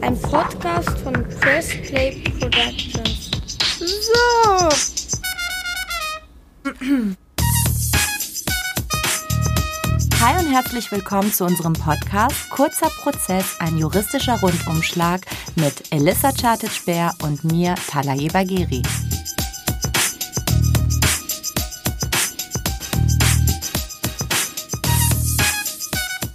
Ein Podcast von Press Play Productions. So. Hi und herzlich willkommen zu unserem Podcast Kurzer Prozess, ein juristischer Rundumschlag mit Elissa Chartic-Bär und mir, Talaye Bagheri.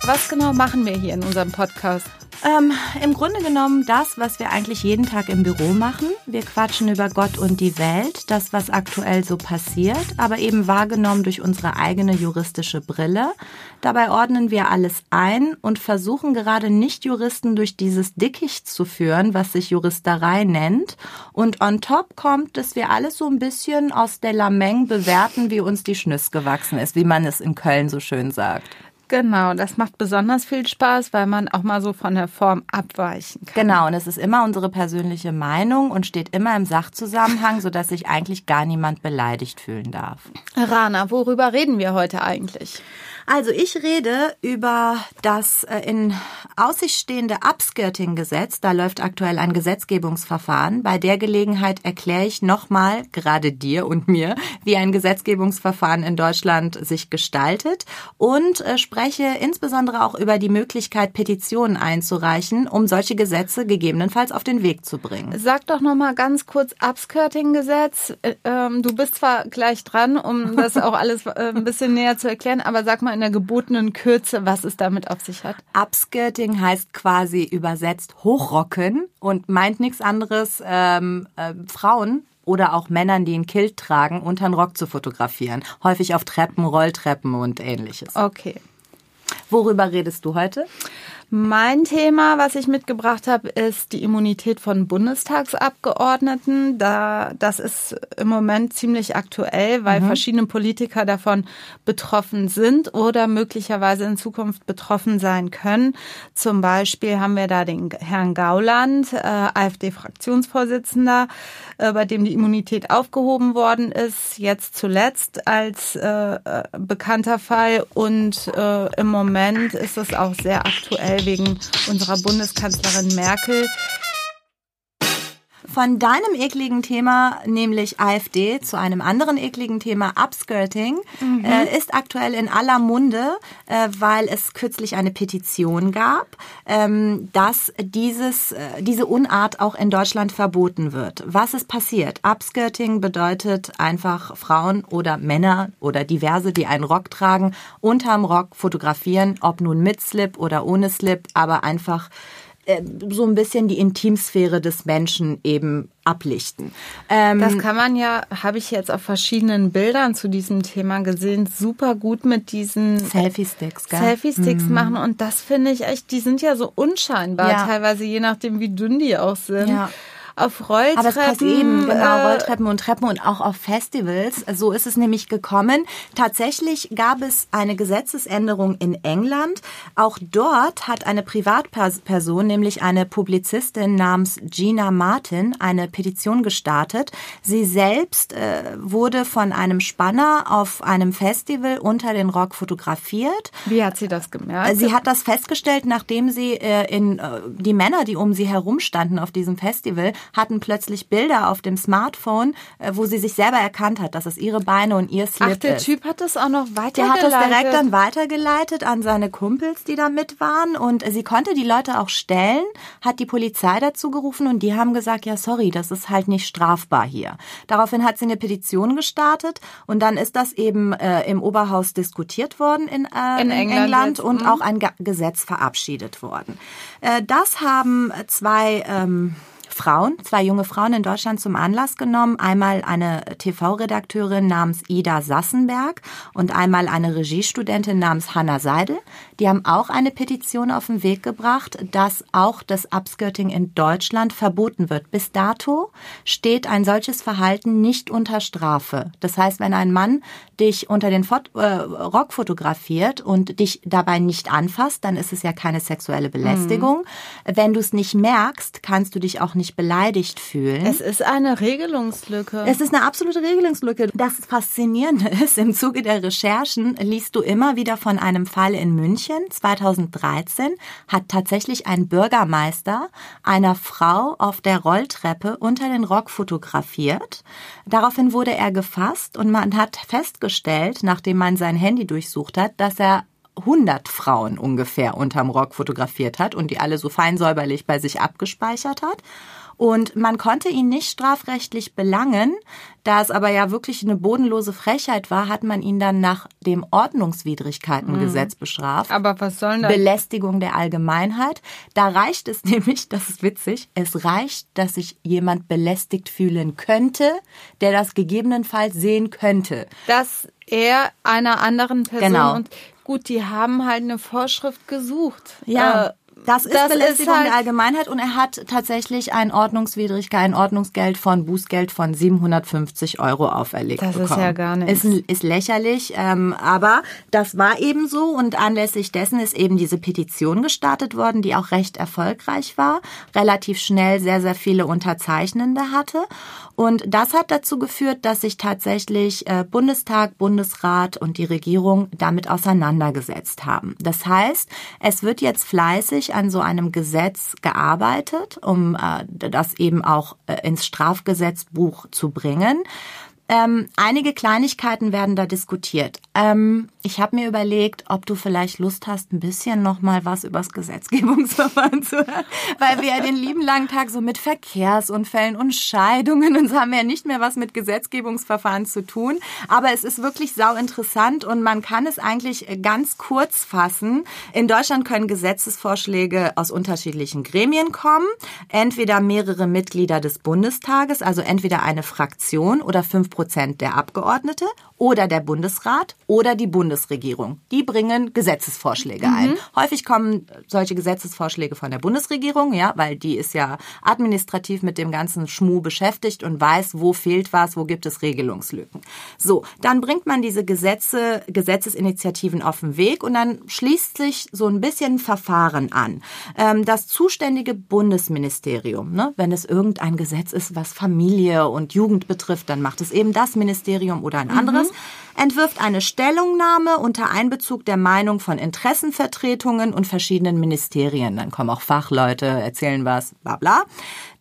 Was genau machen wir hier in unserem Podcast? Ähm, Im Grunde genommen das, was wir eigentlich jeden Tag im Büro machen. Wir quatschen über Gott und die Welt, das, was aktuell so passiert, aber eben wahrgenommen durch unsere eigene juristische Brille. Dabei ordnen wir alles ein und versuchen gerade Nicht-Juristen durch dieses Dickicht zu führen, was sich Juristerei nennt. Und on top kommt, dass wir alles so ein bisschen aus der Lameng bewerten, wie uns die Schnüss gewachsen ist, wie man es in Köln so schön sagt. Genau, das macht besonders viel Spaß, weil man auch mal so von der Form abweichen kann. Genau, und es ist immer unsere persönliche Meinung und steht immer im Sachzusammenhang, sodass sich eigentlich gar niemand beleidigt fühlen darf. Rana, worüber reden wir heute eigentlich? Also ich rede über das äh, in Aussicht stehende Upskirting-Gesetz. Da läuft aktuell ein Gesetzgebungsverfahren. Bei der Gelegenheit erkläre ich nochmal, gerade dir und mir, wie ein Gesetzgebungsverfahren in Deutschland sich gestaltet und äh, spreche insbesondere auch über die Möglichkeit, Petitionen einzureichen, um solche Gesetze gegebenenfalls auf den Weg zu bringen. Sag doch nochmal ganz kurz Upskirting-Gesetz. Äh, ähm, du bist zwar gleich dran, um das auch alles ein bisschen näher zu erklären, aber sag mal in der gebotenen Kürze, was es damit auf sich hat. Upskirting heißt quasi übersetzt hochrocken und meint nichts anderes, ähm, äh, Frauen oder auch Männern, die einen Kilt tragen, unter den Rock zu fotografieren. Häufig auf Treppen, Rolltreppen und ähnliches. Okay. Worüber redest du heute? Mein Thema, was ich mitgebracht habe, ist die Immunität von Bundestagsabgeordneten. Da, das ist im Moment ziemlich aktuell, weil mhm. verschiedene Politiker davon betroffen sind oder möglicherweise in Zukunft betroffen sein können. Zum Beispiel haben wir da den Herrn Gauland, äh, AfD-Fraktionsvorsitzender, äh, bei dem die Immunität aufgehoben worden ist, jetzt zuletzt als äh, äh bekannter Fall. Und äh, im Moment ist es auch sehr aktuell wegen unserer Bundeskanzlerin Merkel von deinem ekligen Thema, nämlich AfD, zu einem anderen ekligen Thema, Upskirting, mhm. äh, ist aktuell in aller Munde, äh, weil es kürzlich eine Petition gab, ähm, dass dieses, äh, diese Unart auch in Deutschland verboten wird. Was ist passiert? Upskirting bedeutet einfach Frauen oder Männer oder diverse, die einen Rock tragen, unterm Rock fotografieren, ob nun mit Slip oder ohne Slip, aber einfach so ein bisschen die Intimsphäre des Menschen eben ablichten. Ähm, das kann man ja, habe ich jetzt auf verschiedenen Bildern zu diesem Thema gesehen, super gut mit diesen Selfie-Sticks, Selfie-Sticks mhm. machen. Und das finde ich echt, die sind ja so unscheinbar, ja. teilweise je nachdem, wie dünn die auch sind. Ja auf Rolltreppen. Aber es passt eben, genau, äh, Rolltreppen und Treppen und auch auf Festivals. So ist es nämlich gekommen. Tatsächlich gab es eine Gesetzesänderung in England. Auch dort hat eine Privatperson, nämlich eine Publizistin namens Gina Martin, eine Petition gestartet. Sie selbst äh, wurde von einem Spanner auf einem Festival unter den Rock fotografiert. Wie hat sie das gemerkt? Sie hat das festgestellt, nachdem sie äh, in äh, die Männer, die um sie herum standen auf diesem Festival, hatten plötzlich Bilder auf dem Smartphone, äh, wo sie sich selber erkannt hat, dass es ihre Beine und ihr Slip Ach, der ist. Typ hat das auch noch weitergeleitet? Der hat das direkt dann weitergeleitet an seine Kumpels, die da mit waren und sie konnte die Leute auch stellen, hat die Polizei dazu gerufen und die haben gesagt, ja sorry, das ist halt nicht strafbar hier. Daraufhin hat sie eine Petition gestartet und dann ist das eben äh, im Oberhaus diskutiert worden in, äh, in, England, England und mhm. auch ein Gesetz verabschiedet worden. Äh, das haben zwei ähm, Frauen, zwei junge Frauen in Deutschland zum Anlass genommen. Einmal eine TV-Redakteurin namens Ida Sassenberg und einmal eine Regiestudentin namens Hanna Seidel. Die haben auch eine Petition auf den Weg gebracht, dass auch das Upskirting in Deutschland verboten wird. Bis dato steht ein solches Verhalten nicht unter Strafe. Das heißt, wenn ein Mann dich unter den Fot äh, Rock fotografiert und dich dabei nicht anfasst, dann ist es ja keine sexuelle Belästigung. Mhm. Wenn du es nicht merkst, kannst du dich auch nicht nicht beleidigt fühlen. Es ist eine Regelungslücke. Es ist eine absolute Regelungslücke. Das Faszinierende ist, im Zuge der Recherchen liest du immer wieder von einem Fall in München. 2013 hat tatsächlich ein Bürgermeister einer Frau auf der Rolltreppe unter den Rock fotografiert. Daraufhin wurde er gefasst und man hat festgestellt, nachdem man sein Handy durchsucht hat, dass er 100 Frauen ungefähr unterm Rock fotografiert hat und die alle so fein säuberlich bei sich abgespeichert hat. Und man konnte ihn nicht strafrechtlich belangen. Da es aber ja wirklich eine bodenlose Frechheit war, hat man ihn dann nach dem Ordnungswidrigkeitengesetz mhm. bestraft. Aber was soll das? Belästigung der Allgemeinheit. Da reicht es nämlich, das ist witzig, es reicht, dass sich jemand belästigt fühlen könnte, der das gegebenenfalls sehen könnte. Dass er einer anderen Person genau. und gut, die haben halt eine Vorschrift gesucht. Ja. Äh, das ist das Belästigung ist halt der Allgemeinheit und er hat tatsächlich ein Ordnungswidrigkeit, ein Ordnungsgeld von Bußgeld von 750 Euro auferlegt das bekommen. Das ist ja gar nichts. Ist, ist lächerlich, ähm, aber das war eben so und anlässlich dessen ist eben diese Petition gestartet worden, die auch recht erfolgreich war, relativ schnell sehr, sehr viele Unterzeichnende hatte und das hat dazu geführt, dass sich tatsächlich äh, Bundestag, Bundesrat und die Regierung damit auseinandergesetzt haben. Das heißt, es wird jetzt fleißig an so einem Gesetz gearbeitet, um äh, das eben auch äh, ins Strafgesetzbuch zu bringen. Ähm, einige Kleinigkeiten werden da diskutiert. Ähm, ich habe mir überlegt, ob du vielleicht Lust hast, ein bisschen noch mal was übers Gesetzgebungsverfahren zu hören, weil wir ja den lieben langen Tag so mit Verkehrsunfällen und Scheidungen und so haben wir ja nicht mehr was mit Gesetzgebungsverfahren zu tun. Aber es ist wirklich sau interessant und man kann es eigentlich ganz kurz fassen. In Deutschland können Gesetzesvorschläge aus unterschiedlichen Gremien kommen, entweder mehrere Mitglieder des Bundestages, also entweder eine Fraktion oder fünf Prozent der Abgeordnete oder der Bundesrat oder die Bundesregierung. Die bringen Gesetzesvorschläge mhm. ein. Häufig kommen solche Gesetzesvorschläge von der Bundesregierung, ja, weil die ist ja administrativ mit dem ganzen Schmuh beschäftigt und weiß, wo fehlt was, wo gibt es Regelungslücken. So, dann bringt man diese Gesetze, Gesetzesinitiativen auf den Weg und dann schließt sich so ein bisschen Verfahren an. Ähm, das zuständige Bundesministerium, ne, wenn es irgendein Gesetz ist, was Familie und Jugend betrifft, dann macht es eben das Ministerium oder ein anderes. Mhm entwirft eine Stellungnahme unter Einbezug der Meinung von Interessenvertretungen und verschiedenen Ministerien. Dann kommen auch Fachleute, erzählen was, bla bla.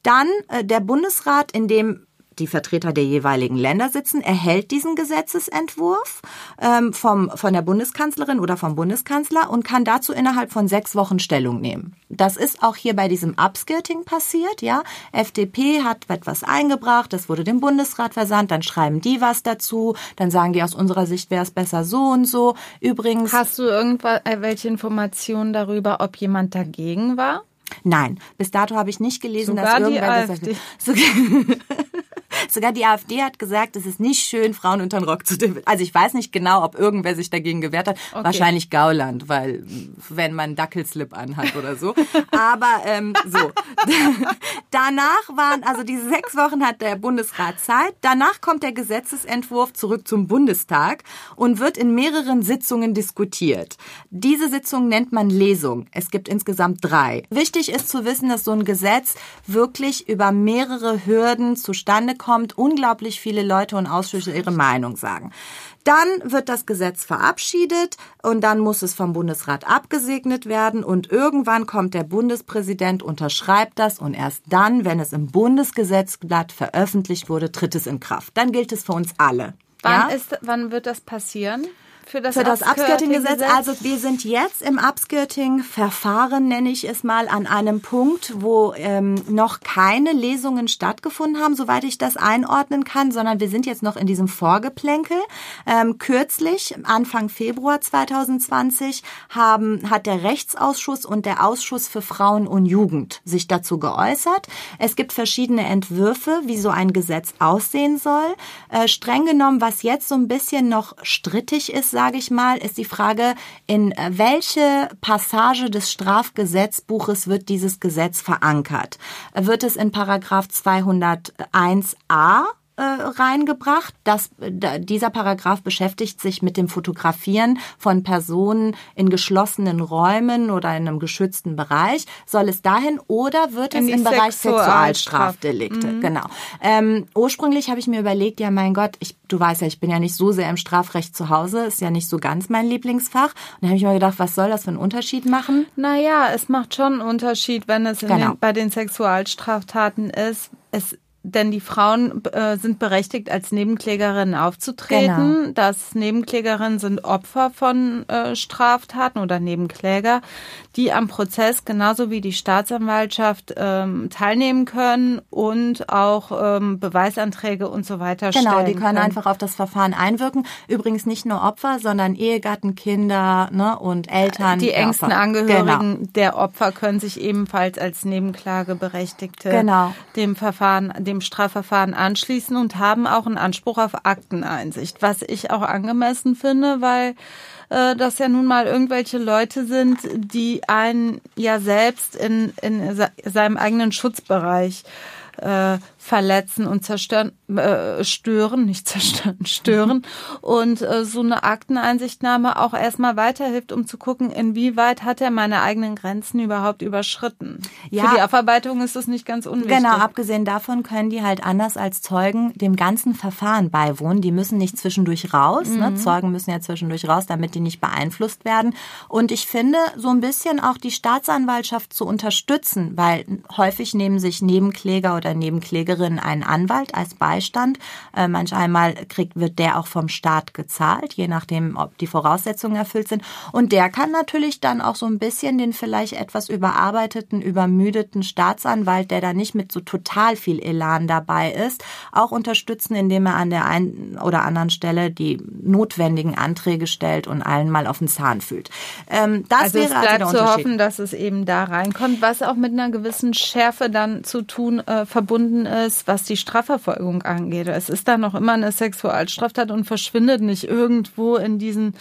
Dann äh, der Bundesrat, in dem die Vertreter der jeweiligen Länder sitzen, erhält diesen Gesetzesentwurf ähm, vom, von der Bundeskanzlerin oder vom Bundeskanzler und kann dazu innerhalb von sechs Wochen Stellung nehmen. Das ist auch hier bei diesem Upskirting passiert, ja. FDP hat etwas eingebracht, das wurde dem Bundesrat versandt, dann schreiben die was dazu, dann sagen die aus unserer Sicht wäre es besser so und so. Übrigens. Hast du irgendwelche äh, Informationen darüber, ob jemand dagegen war? Nein, bis dato habe ich nicht gelesen, Sogar dass irgendwer die AfD. Sogar, sogar die AfD hat gesagt, es ist nicht schön, Frauen unter den Rock zu Also ich weiß nicht genau, ob irgendwer sich dagegen gewehrt hat. Okay. Wahrscheinlich Gauland, weil wenn man Dackelslip anhat oder so. Aber ähm, so. Danach waren, also diese sechs Wochen hat der Bundesrat Zeit. Danach kommt der Gesetzesentwurf zurück zum Bundestag und wird in mehreren Sitzungen diskutiert. Diese Sitzung nennt man Lesung. Es gibt insgesamt drei. Wichtig ist zu wissen, dass so ein Gesetz wirklich über mehrere Hürden zustande kommt, unglaublich viele Leute und Ausschüsse ihre Meinung sagen. Dann wird das Gesetz verabschiedet und dann muss es vom Bundesrat abgesegnet werden und irgendwann kommt der Bundespräsident, unterschreibt das und erst dann, wenn es im Bundesgesetzblatt veröffentlicht wurde, tritt es in Kraft. Dann gilt es für uns alle. Wann, ja? ist, wann wird das passieren? Für das, für das Upskirting-Gesetz. Also wir sind jetzt im Upskirting-Verfahren, nenne ich es mal, an einem Punkt, wo ähm, noch keine Lesungen stattgefunden haben, soweit ich das einordnen kann, sondern wir sind jetzt noch in diesem Vorgeplänkel. Ähm, kürzlich, Anfang Februar 2020, haben, hat der Rechtsausschuss und der Ausschuss für Frauen und Jugend sich dazu geäußert. Es gibt verschiedene Entwürfe, wie so ein Gesetz aussehen soll. Äh, streng genommen, was jetzt so ein bisschen noch strittig ist, sage ich mal, ist die Frage, in welche Passage des Strafgesetzbuches wird dieses Gesetz verankert? Wird es in Paragraph 201a äh, reingebracht. Das, dieser Paragraph beschäftigt sich mit dem Fotografieren von Personen in geschlossenen Räumen oder in einem geschützten Bereich. Soll es dahin oder wird es im Bereich Sexualstrafdelikte? Mhm. Genau. Ähm, ursprünglich habe ich mir überlegt, ja mein Gott, ich, du weißt ja, ich bin ja nicht so sehr im Strafrecht zu Hause, ist ja nicht so ganz mein Lieblingsfach. Und da habe ich mir gedacht, was soll das für einen Unterschied machen? Naja, es macht schon einen Unterschied, wenn es genau. den, bei den Sexualstraftaten ist. Es denn die Frauen äh, sind berechtigt, als Nebenklägerinnen aufzutreten. Genau. Das Nebenklägerinnen sind Opfer von äh, Straftaten oder Nebenkläger, die am Prozess genauso wie die Staatsanwaltschaft ähm, teilnehmen können und auch ähm, Beweisanträge und so weiter genau, stellen. Genau, die können, können, einfach auf das Verfahren einwirken. Übrigens nicht nur Opfer, sondern Ehegatten, Kinder ne, und Eltern. Die engsten Angehörigen genau. der Opfer können sich ebenfalls als Nebenklageberechtigte genau. dem Verfahren dem Strafverfahren anschließen und haben auch einen Anspruch auf Akteneinsicht, was ich auch angemessen finde, weil äh, das ja nun mal irgendwelche Leute sind, die einen ja selbst in, in seinem eigenen Schutzbereich äh, verletzen und zerstören, äh, stören, nicht zerstören, stören. und äh, so eine Akteneinsichtnahme auch erstmal weiterhilft, um zu gucken, inwieweit hat er meine eigenen Grenzen überhaupt überschritten. Ja. Für die Aufarbeitung ist das nicht ganz unwichtig. Genau, abgesehen davon können die halt anders als Zeugen dem ganzen Verfahren beiwohnen. Die müssen nicht zwischendurch raus. Ne? Mhm. Ne? Zeugen müssen ja zwischendurch raus, damit die nicht beeinflusst werden. Und ich finde, so ein bisschen auch die Staatsanwaltschaft zu unterstützen, weil häufig nehmen sich Nebenkläger oder Nebenkläger Klägerin einen Anwalt als Beistand. Äh, manch einmal kriegt, wird der auch vom Staat gezahlt, je nachdem, ob die Voraussetzungen erfüllt sind. Und der kann natürlich dann auch so ein bisschen den vielleicht etwas überarbeiteten, übermüdeten Staatsanwalt, der da nicht mit so total viel Elan dabei ist, auch unterstützen, indem er an der einen oder anderen Stelle die notwendigen Anträge stellt und allen mal auf den Zahn fühlt. Ähm, das also wäre es bleibt also zu hoffen, dass es eben da reinkommt, was auch mit einer gewissen Schärfe dann zu tun äh, verbunden ist ist, was die Strafverfolgung angeht. Es ist da noch immer eine Sexualstraftat und verschwindet nicht irgendwo in diesen,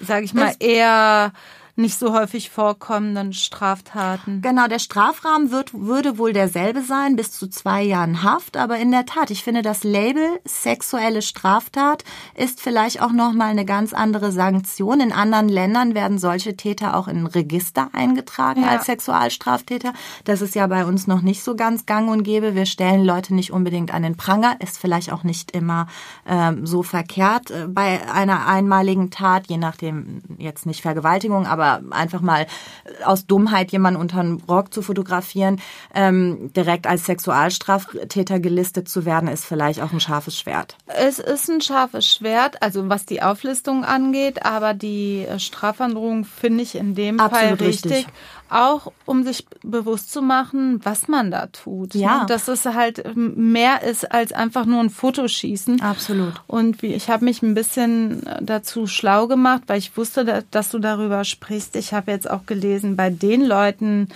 sage ich mal, eher nicht so häufig vorkommenden Straftaten. Genau, der Strafrahmen wird, würde wohl derselbe sein, bis zu zwei Jahren Haft. Aber in der Tat, ich finde, das Label sexuelle Straftat ist vielleicht auch nochmal eine ganz andere Sanktion. In anderen Ländern werden solche Täter auch in ein Register eingetragen ja. als Sexualstraftäter. Das ist ja bei uns noch nicht so ganz gang und gäbe. Wir stellen Leute nicht unbedingt an den Pranger. Ist vielleicht auch nicht immer ähm, so verkehrt äh, bei einer einmaligen Tat, je nachdem jetzt nicht Vergewaltigung, aber aber einfach mal aus Dummheit jemanden unter den Rock zu fotografieren, ähm, direkt als Sexualstraftäter gelistet zu werden, ist vielleicht auch ein scharfes Schwert. Es ist ein scharfes Schwert, also was die Auflistung angeht, aber die Strafandrohung finde ich in dem Absolut Fall richtig. richtig auch um sich bewusst zu machen, was man da tut. Ja. Ne? Dass es halt mehr ist als einfach nur ein Fotoschießen. Absolut. Und wie, ich habe mich ein bisschen dazu schlau gemacht, weil ich wusste, dass du darüber sprichst. Ich habe jetzt auch gelesen, bei den Leuten,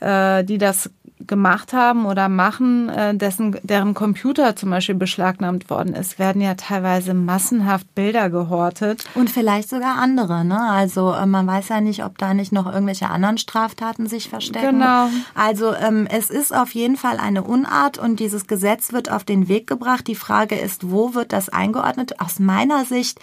äh, die das gemacht haben oder machen, äh, dessen, deren Computer zum Beispiel beschlagnahmt worden ist, werden ja teilweise massenhaft Bilder gehortet. Und vielleicht sogar andere, ne? Also äh, man weiß ja nicht, ob da nicht noch irgendwelche anderen Straftaten sich verstecken. Genau. Also ähm, es ist auf jeden Fall eine Unart und dieses Gesetz wird auf den Weg gebracht. Die Frage ist, wo wird das eingeordnet? Aus meiner Sicht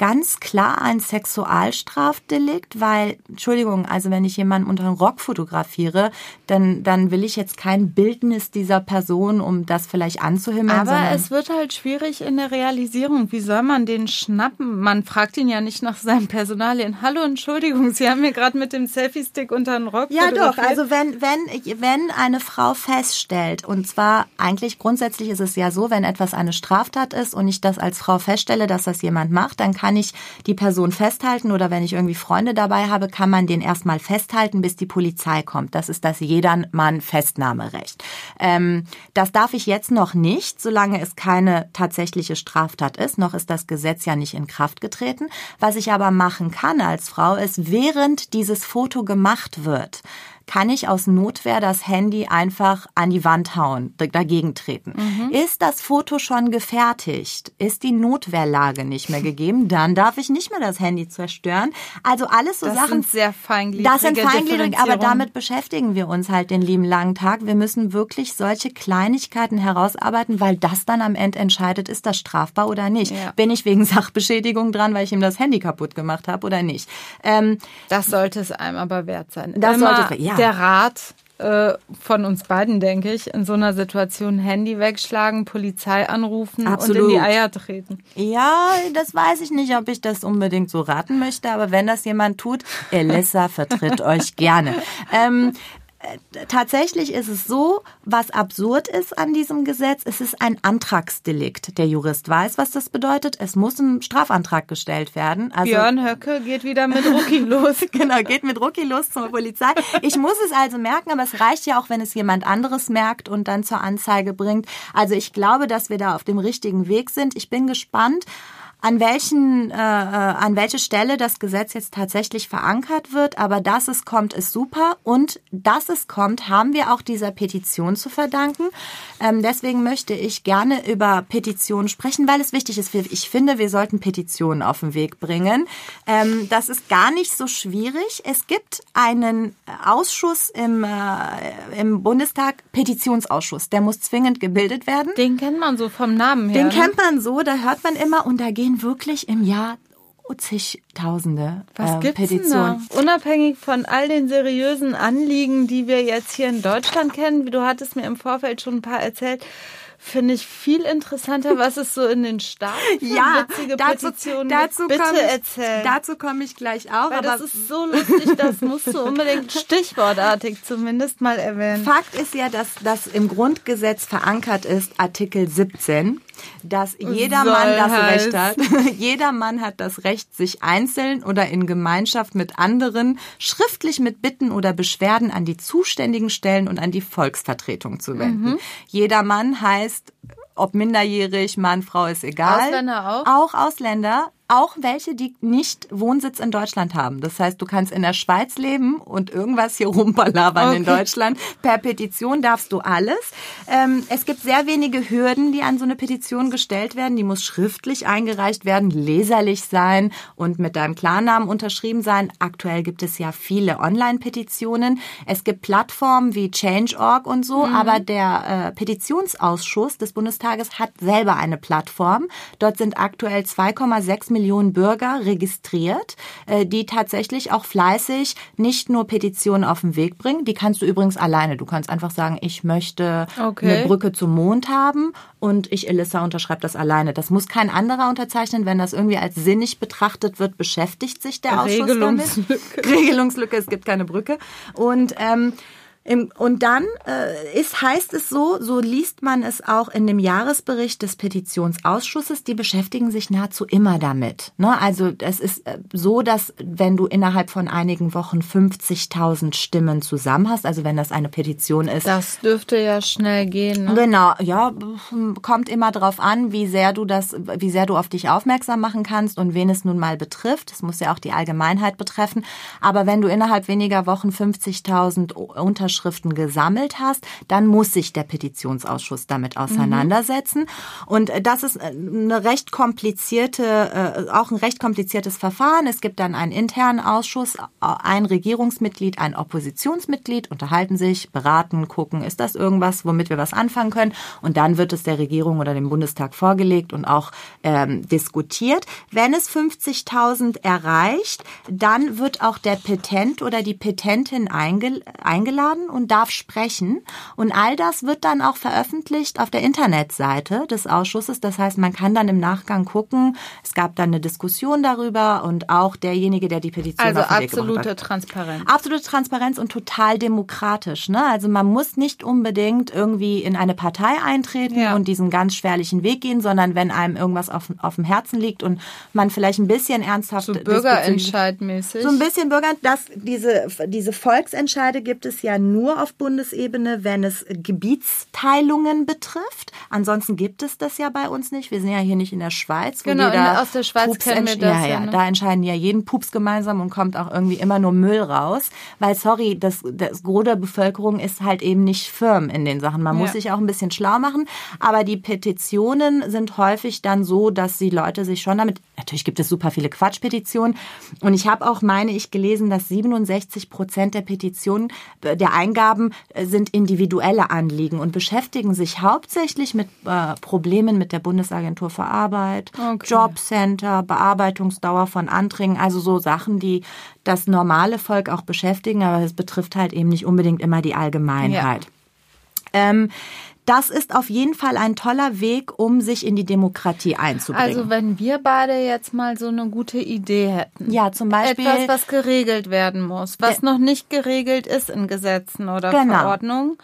ganz klar ein Sexualstrafdelikt, weil, Entschuldigung, also wenn ich jemanden unter den Rock fotografiere, dann, dann will ich jetzt kein Bildnis dieser Person, um das vielleicht anzuhimmeln. Aber es wird halt schwierig in der Realisierung. Wie soll man den schnappen? Man fragt ihn ja nicht nach seinem Personalien. Hallo, Entschuldigung, Sie haben mir gerade mit dem Selfie-Stick unter den Rock Ja, doch. Also wenn, wenn, wenn eine Frau feststellt, und zwar eigentlich grundsätzlich ist es ja so, wenn etwas eine Straftat ist und ich das als Frau feststelle, dass das jemand macht, dann kann kann ich die Person festhalten oder wenn ich irgendwie Freunde dabei habe, kann man den erstmal festhalten, bis die Polizei kommt. Das ist das Jedermann-Festnahmerecht. Ähm, das darf ich jetzt noch nicht, solange es keine tatsächliche Straftat ist. Noch ist das Gesetz ja nicht in Kraft getreten. Was ich aber machen kann als Frau ist, während dieses Foto gemacht wird, kann ich aus Notwehr das Handy einfach an die Wand hauen, dagegen treten. Mhm. Ist das Foto schon gefertigt? Ist die Notwehrlage nicht mehr gegeben? Dann darf ich nicht mehr das Handy zerstören. Also alles so das Sachen. Das sind sehr feingliedrige Das sind feingliedrig, aber damit beschäftigen wir uns halt den lieben langen Tag. Wir müssen wirklich solche Kleinigkeiten herausarbeiten, weil das dann am Ende entscheidet, ist das strafbar oder nicht. Ja. Bin ich wegen Sachbeschädigung dran, weil ich ihm das Handy kaputt gemacht habe oder nicht? Ähm, das sollte es einem aber wert sein. Das Immer sollte es, ja. Der Rat äh, von uns beiden, denke ich, in so einer Situation Handy wegschlagen, Polizei anrufen Absolut. und in die Eier treten. Ja, das weiß ich nicht, ob ich das unbedingt so raten möchte, aber wenn das jemand tut, Elissa vertritt euch gerne. Ähm, tatsächlich ist es so, was absurd ist an diesem Gesetz, es ist ein Antragsdelikt. Der Jurist weiß, was das bedeutet. Es muss ein Strafantrag gestellt werden. Also, Björn Höcke geht wieder mit Rucki los. genau, geht mit Rucki los zur Polizei. Ich muss es also merken, aber es reicht ja auch, wenn es jemand anderes merkt und dann zur Anzeige bringt. Also ich glaube, dass wir da auf dem richtigen Weg sind. Ich bin gespannt an welchen, äh, äh, an welche Stelle das Gesetz jetzt tatsächlich verankert wird. Aber dass es kommt, ist super. Und dass es kommt, haben wir auch dieser Petition zu verdanken. Ähm, deswegen möchte ich gerne über Petitionen sprechen, weil es wichtig ist. Ich finde, wir sollten Petitionen auf den Weg bringen. Ähm, das ist gar nicht so schwierig. Es gibt einen Ausschuss im, äh, im Bundestag, Petitionsausschuss. Der muss zwingend gebildet werden. Den kennt man so vom Namen her. Den ne? kennt man so, da hört man immer und da gehen gehen wirklich im Jahr zigtausende Was äh, Petitionen. Unabhängig von all den seriösen Anliegen, die wir jetzt hier in Deutschland kennen, wie du hattest mir im Vorfeld schon ein paar erzählt, finde ich viel interessanter, was es so in den Staaten ja, witzige dazu, Petitionen dazu Bitte erzählen. Dazu komme ich gleich auch. Weil aber das ist so lustig, das musst du unbedingt stichwortartig zumindest mal erwähnen. Fakt ist ja, dass das im Grundgesetz verankert ist, Artikel 17 dass jeder Soll Mann das heißt. Recht hat. jeder Mann hat das Recht, sich einzeln oder in Gemeinschaft mit anderen schriftlich mit Bitten oder Beschwerden an die zuständigen Stellen und an die Volksvertretung zu wenden. Mhm. Jeder Mann heißt ob minderjährig, Mann, Frau ist egal. Ausländer auch? Auch Ausländer auch welche, die nicht Wohnsitz in Deutschland haben. Das heißt, du kannst in der Schweiz leben und irgendwas hier rumbalabern okay. in Deutschland. Per Petition darfst du alles. Ähm, es gibt sehr wenige Hürden, die an so eine Petition gestellt werden. Die muss schriftlich eingereicht werden, leserlich sein und mit deinem Klarnamen unterschrieben sein. Aktuell gibt es ja viele Online-Petitionen. Es gibt Plattformen wie Change.org und so, mhm. aber der äh, Petitionsausschuss des Bundestages hat selber eine Plattform. Dort sind aktuell 2,6 Millionen Millionen Bürger registriert, äh, die tatsächlich auch fleißig nicht nur Petitionen auf den Weg bringen. Die kannst du übrigens alleine. Du kannst einfach sagen, ich möchte okay. eine Brücke zum Mond haben und ich, Elissa, unterschreibe das alleine. Das muss kein anderer unterzeichnen. Wenn das irgendwie als sinnig betrachtet wird, beschäftigt sich der Ausschuss Regelungslücke. damit. Regelungslücke, es gibt keine Brücke. Und ähm, und dann äh, ist, heißt es so, so liest man es auch in dem Jahresbericht des Petitionsausschusses, die beschäftigen sich nahezu immer damit. Ne? Also es ist äh, so, dass wenn du innerhalb von einigen Wochen 50.000 Stimmen zusammen hast, also wenn das eine Petition ist. Das dürfte ja schnell gehen. Ne? Genau, ja, kommt immer drauf an, wie sehr du das, wie sehr du auf dich aufmerksam machen kannst und wen es nun mal betrifft. Es muss ja auch die Allgemeinheit betreffen. Aber wenn du innerhalb weniger Wochen 50.000 unter Unterschriften gesammelt hast, dann muss sich der Petitionsausschuss damit auseinandersetzen. Mhm. Und äh, das ist äh, eine recht komplizierte, äh, auch ein recht kompliziertes Verfahren. Es gibt dann einen internen Ausschuss, ein Regierungsmitglied, ein Oppositionsmitglied, unterhalten sich, beraten, gucken, ist das irgendwas, womit wir was anfangen können? Und dann wird es der Regierung oder dem Bundestag vorgelegt und auch ähm, diskutiert. Wenn es 50.000 erreicht, dann wird auch der Petent oder die Petentin eingeladen werden und darf sprechen. Und all das wird dann auch veröffentlicht auf der Internetseite des Ausschusses. Das heißt, man kann dann im Nachgang gucken. Es gab dann eine Diskussion darüber und auch derjenige, der die Petition also absolute Transparenz. Absolute Transparenz und total demokratisch. Ne? Also man muss nicht unbedingt irgendwie in eine Partei eintreten ja. und diesen ganz schwerlichen Weg gehen, sondern wenn einem irgendwas auf, auf dem Herzen liegt und man vielleicht ein bisschen ernsthaft so bürgerentscheidmäßig so ein bisschen Bürger, das diese diese Volksentscheide gibt es ja nur auf Bundesebene, wenn es Gebietsteilungen betrifft. Ansonsten gibt es das ja bei uns nicht. Wir sind ja hier nicht in der Schweiz. Wo genau, jeder aus der Schweiz Pups kennen wir das. Ja, ja, ne? da entscheiden ja jeden Pups gemeinsam und kommt auch irgendwie immer nur Müll raus. Weil, sorry, das, das Gros der Bevölkerung ist halt eben nicht firm in den Sachen. Man ja. muss sich auch ein bisschen schlau machen. Aber die Petitionen sind häufig dann so, dass die Leute sich schon damit, natürlich gibt es super viele Quatschpetitionen. Und ich habe auch, meine ich, gelesen, dass 67 Prozent der Petitionen, der Eingaben äh, sind individuelle Anliegen und beschäftigen sich hauptsächlich mit äh, Problemen mit der Bundesagentur für Arbeit, okay. Jobcenter, Bearbeitungsdauer von Anträgen, also so Sachen, die das normale Volk auch beschäftigen, aber es betrifft halt eben nicht unbedingt immer die Allgemeinheit. Ja. Ähm, das ist auf jeden Fall ein toller Weg, um sich in die Demokratie einzubringen. Also wenn wir beide jetzt mal so eine gute Idee hätten. Ja, zum Beispiel. Etwas, was geregelt werden muss, was noch nicht geregelt ist in Gesetzen oder genau. Verordnungen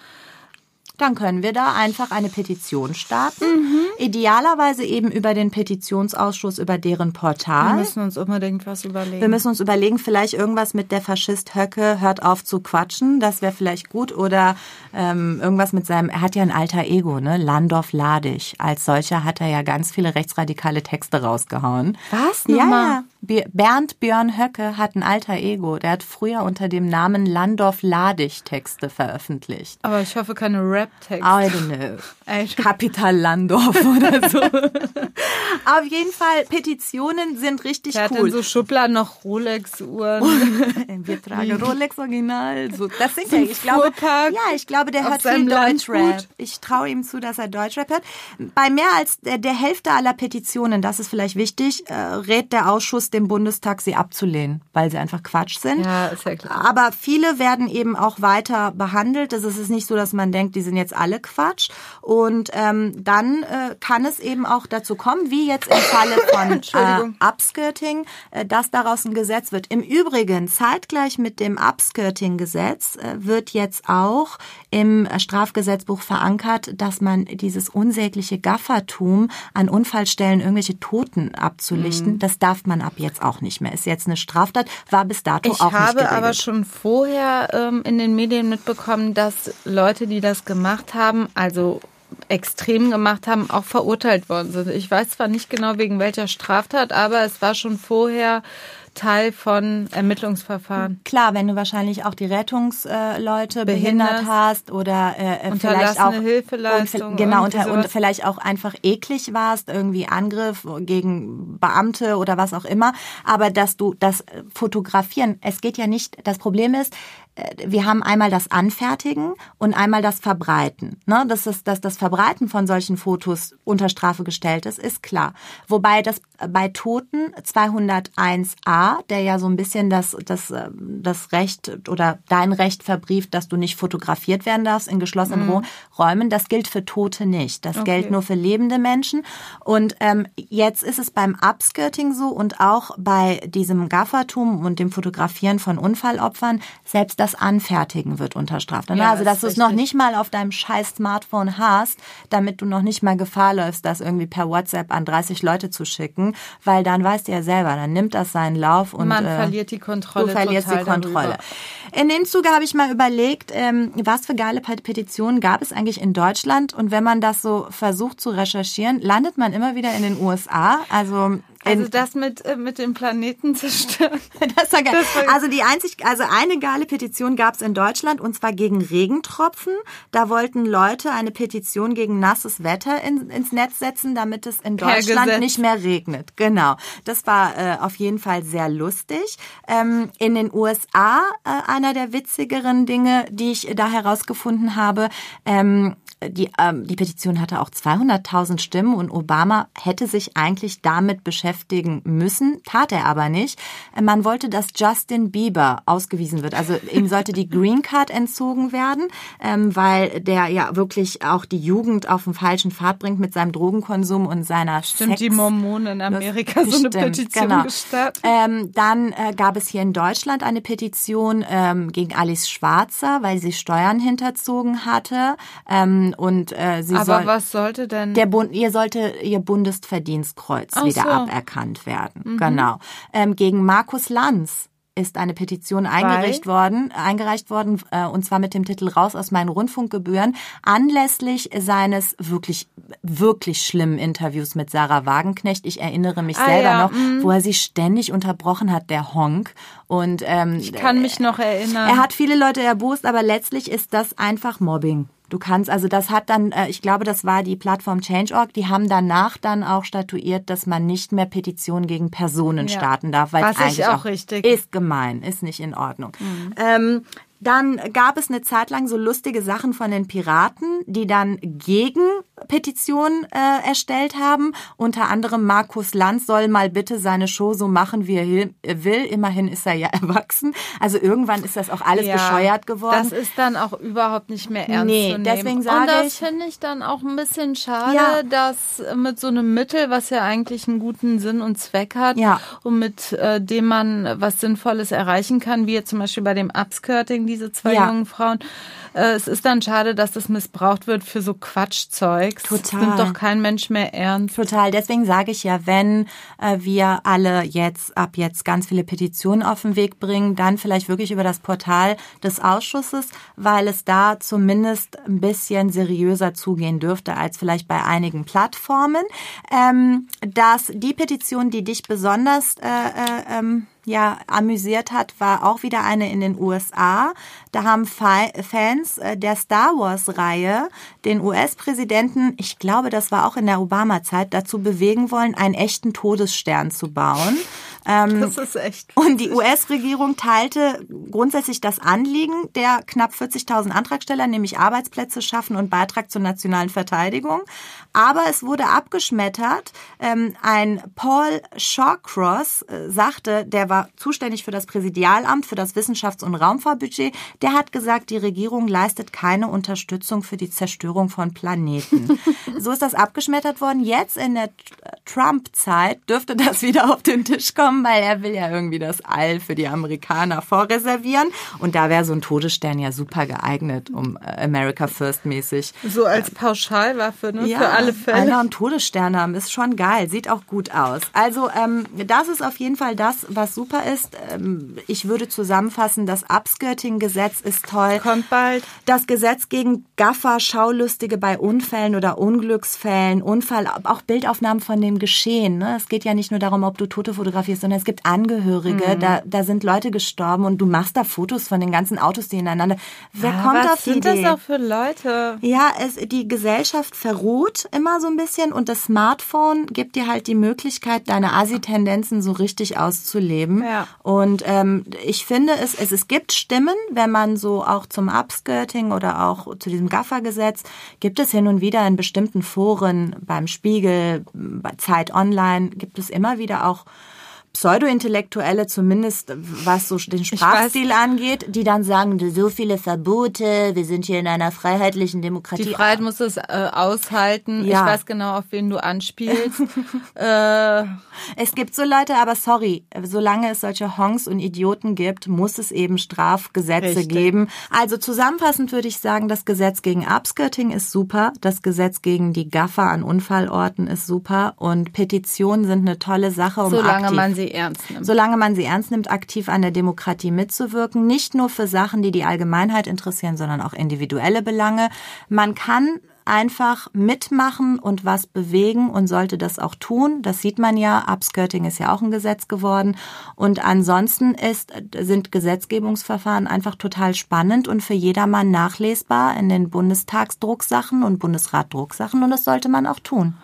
dann können wir da einfach eine Petition starten. Mhm. Idealerweise eben über den Petitionsausschuss, über deren Portal. Wir müssen uns unbedingt was überlegen. Wir müssen uns überlegen, vielleicht irgendwas mit der Faschist Höcke hört auf zu quatschen. Das wäre vielleicht gut. Oder ähm, irgendwas mit seinem, er hat ja ein alter Ego, ne? Landorf Ladig. Als solcher hat er ja ganz viele rechtsradikale Texte rausgehauen. Was? Ja, ja. Bernd Björn Höcke hat ein alter Ego. Der hat früher unter dem Namen Landorf Ladig Texte veröffentlicht. Aber ich hoffe keine Rap-Texte. I don't know. Kapital Landorf oder so. Auf jeden Fall, Petitionen sind richtig der cool. Hat in so Schubladen noch Rolex-Uhren. Wir tragen Rolex Original. So, das singt er. Ich glaube, ja, ich glaube, der hört viel Deutschrap. Ich traue ihm zu, dass er Deutschrap hört. Bei mehr als der, der Hälfte aller Petitionen, das ist vielleicht wichtig, äh, rät der Ausschuss dem Bundestag, sie abzulehnen, weil sie einfach Quatsch sind. Ja, ist ja klar. Aber viele werden eben auch weiter behandelt. Das ist nicht so, dass man denkt, die sind jetzt alle Quatsch. Und ähm, dann äh, kann es eben auch dazu kommen, wie jetzt im Falle von äh, Upskirting, äh, dass daraus ein Gesetz wird. Im Übrigen, zeitgleich mit dem Upskirting-Gesetz äh, wird jetzt auch im Strafgesetzbuch verankert, dass man dieses unsägliche Gaffertum an Unfallstellen irgendwelche Toten abzulichten, mhm. das darf man ab jetzt jetzt auch nicht mehr. Ist jetzt eine Straftat, war bis dato ich auch nicht Ich habe aber schon vorher ähm, in den Medien mitbekommen, dass Leute, die das gemacht haben, also extrem gemacht haben, auch verurteilt worden sind. Ich weiß zwar nicht genau wegen welcher Straftat, aber es war schon vorher Teil von Ermittlungsverfahren. Klar, wenn du wahrscheinlich auch die Rettungsleute behindert, behindert hast oder äh, äh vielleicht auch Hilfeleistung genau und, und vielleicht auch einfach eklig warst, irgendwie Angriff gegen Beamte oder was auch immer. Aber dass du das Fotografieren, es geht ja nicht. Das Problem ist, wir haben einmal das Anfertigen und einmal das Verbreiten. Ne? Das ist, dass das Verbreiten von solchen Fotos unter Strafe gestellt ist, ist klar. Wobei das bei Toten 201a, der ja so ein bisschen das, das, äh, das Recht oder dein Recht verbrieft, dass du nicht fotografiert werden darfst in geschlossenen mhm. Räumen, das gilt für Tote nicht. Das okay. gilt nur für lebende Menschen. Und ähm, jetzt ist es beim Upskirting so und auch bei diesem Gaffertum und dem Fotografieren von Unfallopfern, selbst das das Anfertigen wird unter Strafe. Ja, also, dass du es noch nicht mal auf deinem scheiß Smartphone hast, damit du noch nicht mal Gefahr läufst, das irgendwie per WhatsApp an 30 Leute zu schicken, weil dann weißt du ja selber, dann nimmt das seinen Lauf und man äh, verliert die Kontrolle. Du verlierst die Kontrolle. Darüber. In dem Zuge habe ich mal überlegt, ähm, was für geile Petitionen gab es eigentlich in Deutschland und wenn man das so versucht zu recherchieren, landet man immer wieder in den USA. Also also das mit, äh, mit dem Planeten zerstören. das war geil. Das war also die einzig, also eine geile Petition gab es in Deutschland und zwar gegen Regentropfen. Da wollten Leute eine Petition gegen nasses Wetter in, ins Netz setzen, damit es in Deutschland nicht mehr regnet. Genau. Das war äh, auf jeden Fall sehr lustig. Ähm, in den USA äh, einer der witzigeren Dinge, die ich da herausgefunden habe. Ähm, die, ähm, die Petition hatte auch 200.000 Stimmen und Obama hätte sich eigentlich damit beschäftigen müssen, tat er aber nicht. Man wollte, dass Justin Bieber ausgewiesen wird. Also ihm sollte die Green Card entzogen werden, ähm, weil der ja wirklich auch die Jugend auf den falschen Pfad bringt mit seinem Drogenkonsum und seiner Stimmt, Sex. die Mormonen in Amerika das, so eine stimmt, Petition genau. gestartet. Ähm, dann äh, gab es hier in Deutschland eine Petition ähm, gegen Alice Schwarzer, weil sie Steuern hinterzogen hatte. Ähm, und äh, sie Aber soll, was sollte denn? Der Bund, ihr sollte ihr Bundesverdienstkreuz Ach wieder so. aberkannt werden. Mhm. Genau. Ähm, gegen Markus Lanz ist eine Petition eingereicht worden, eingereicht worden, äh, und zwar mit dem Titel Raus aus meinen Rundfunkgebühren, anlässlich seines wirklich, wirklich schlimmen Interviews mit Sarah Wagenknecht. Ich erinnere mich Ah, selber ja, noch, wo er sie ständig unterbrochen hat, der Honk. Und ähm, Ich kann mich noch erinnern. er hat viele Leute erbost, aber letztlich ist das einfach Mobbing. Du kannst, also das hat dann, äh, ich glaube, das war die Plattform Change.org, die haben danach dann auch statuiert, dass man nicht mehr Petitionen gegen Personen Ja. starten darf, weil Was es eigentlich ich auch richtig- ist gemein, ist nicht in Ordnung. Ähm, dann gab es eine Zeit lang so lustige Sachen von den Piraten, die dann gegen Petitionen äh, erstellt haben. Unter anderem Markus Lanz soll mal bitte seine Show so machen, wie er hil- will. Immerhin ist er ja erwachsen. Also irgendwann ist das auch alles Ja, bescheuert geworden. Das ist dann auch überhaupt nicht mehr ernst Nee, zu nehmen. deswegen Und sage das ich- finde ich dann auch ein bisschen schade, Ja. dass mit so einem Mittel, was ja eigentlich einen guten Sinn und Zweck hat Ja. und mit äh, dem man was Sinnvolles erreichen kann, wie jetzt zum Beispiel bei dem Upskirting, diese zwei Ja. jungen Frauen. Äh, es ist dann schade, dass das missbraucht wird für so Quatschzeugs. Das Total. nimmt doch kein Mensch mehr ernst. Total. Deswegen sage ich ja, wenn äh, wir alle jetzt ab jetzt ganz viele Petitionen auf den Weg bringen, dann vielleicht wirklich über das Portal des Ausschusses, weil es da zumindest ein bisschen seriöser zugehen dürfte als vielleicht bei einigen Plattformen. Ähm, dass die Petition, die dich besonders äh, äh, ähm, ja, amüsiert hat, war auch wieder eine in den USA. Da haben Fa- Fans äh, der Star Wars-Reihe den US-Präsidenten, ich glaube, das war auch in der Obama-Zeit, dazu bewegen wollen, einen echten Todesstern zu bauen. Ähm, Das ist echt. und die US-Regierung teilte grundsätzlich das Anliegen der knapp 40.000 Antragsteller, nämlich Arbeitsplätze schaffen und Beitrag zur nationalen Verteidigung. Aber es wurde abgeschmettert. Ähm, ein Paul Shawcross äh, sagte, der war zuständig für das Präsidialamt, für das Wissenschafts- und Raumfahrtbudget, der hat gesagt, die Regierung leistet keine Unterstützung für die Zerstörung von Planeten. so ist das abgeschmettert worden. Jetzt in der Trump-Zeit dürfte das wieder auf den Tisch kommen, weil er will ja irgendwie das All für die Amerikaner vorreservieren. Und da wäre so ein Todesstern ja super geeignet, um äh, America First mäßig. So als Pauschalwaffe, ne? für alle Fälle. Einfach einen Todesstern haben, ist schon geil, sieht auch gut aus. Also ähm, das ist auf jeden Fall das, was super ist. Ähm, ich würde zusammenfassen, das Upskirting-Gesetz ist toll. Kommt bald. Das Gesetz gegen Gaffer, Schaulustige bei Unfällen oder Unglücksfällen, Unfall, auch Bildaufnahmen von dem Geschehen. Ne? Es geht ja nicht nur darum, ob du Tote fotografierst, sondern es gibt Angehörige. Da, da sind Leute gestorben und du machst da Fotos von den ganzen Autos, die ineinander. Wer Ja, kommt was auf die sind Idee? das auch für Leute? Ja, es, die Gesellschaft verruht immer so ein bisschen und das Smartphone gibt dir halt die Möglichkeit, deine Asi-Tendenzen so richtig auszuleben. Ja. Und ähm, ich finde, es, es, es gibt Stimmen, wenn man so auch zum Upskirting oder auch zu diesem Gaffer-Gesetz, gibt es hin und wieder in bestimmten Foren, beim Spiegel, bei Zeit Online, gibt es immer wieder auch Pseudo-Intellektuelle, zumindest was so den Sprachstil angeht, die dann sagen, so viele Verbote, wir sind hier in einer freiheitlichen Demokratie. Die Freiheit muss es äh, aushalten. Ja. Ich weiß genau, auf wen du anspielst. äh, Es gibt so Leute, aber sorry, solange es solche Honks und Idioten gibt, muss es eben Strafgesetze Richtig. geben. Also zusammenfassend würde ich sagen, das Gesetz gegen Upskirting ist super, das Gesetz gegen die Gaffer an Unfallorten ist super und Petitionen sind eine tolle Sache, um solange aktiv man sie ernst nimmt. solange man sie ernst nimmt, aktiv an der Demokratie mitzuwirken. Nicht nur für Sachen, die die Allgemeinheit interessieren, sondern auch individuelle Belange. Man kann einfach mitmachen und was bewegen und sollte das auch tun. Das sieht man ja. Upskirting ist ja auch ein Gesetz geworden. Und ansonsten ist, sind Gesetzgebungsverfahren einfach total spannend und für jedermann nachlesbar in den Bundestagsdrucksachen und Bundesratdrucksachen. Und das sollte man auch tun.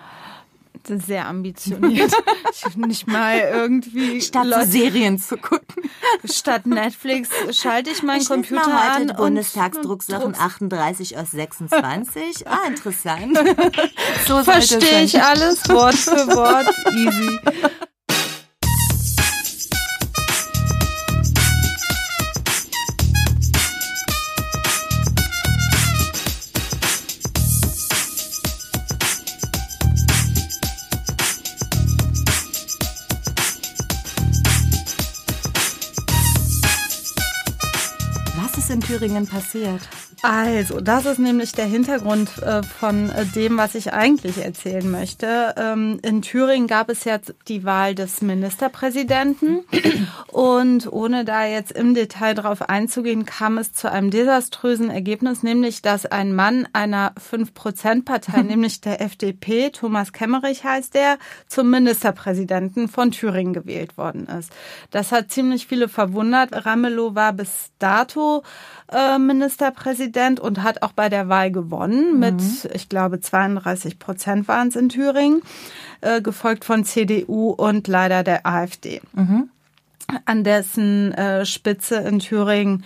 Sehr ambitioniert. ich nicht mal irgendwie Statt Leute, Serien zu gucken. statt Netflix schalte ich meinen Ich Computer mal heute an Bundestagsdrucksachen 38 aus 26. Ah, interessant. so verstehe ich alles Wort für Wort. Easy. Thüringen passiert? Also, das ist nämlich der Hintergrund äh, von äh, dem, was ich eigentlich erzählen möchte. Ähm, in Thüringen gab es jetzt die Wahl des Ministerpräsidenten und ohne da jetzt im Detail drauf einzugehen, kam es zu einem desaströsen Ergebnis, nämlich dass ein Mann einer 5-Prozent-Partei, nämlich der FDP, Thomas Kemmerich heißt der, zum Ministerpräsidenten von Thüringen gewählt worden ist. Das hat ziemlich viele verwundert. Ramelow war bis dato äh, Ministerpräsident und hat auch bei der Wahl gewonnen mit, mhm. ich glaube, 32 Prozent waren es in Thüringen, äh, gefolgt von CDU und leider der AfD. Mhm. An dessen äh, Spitze in Thüringen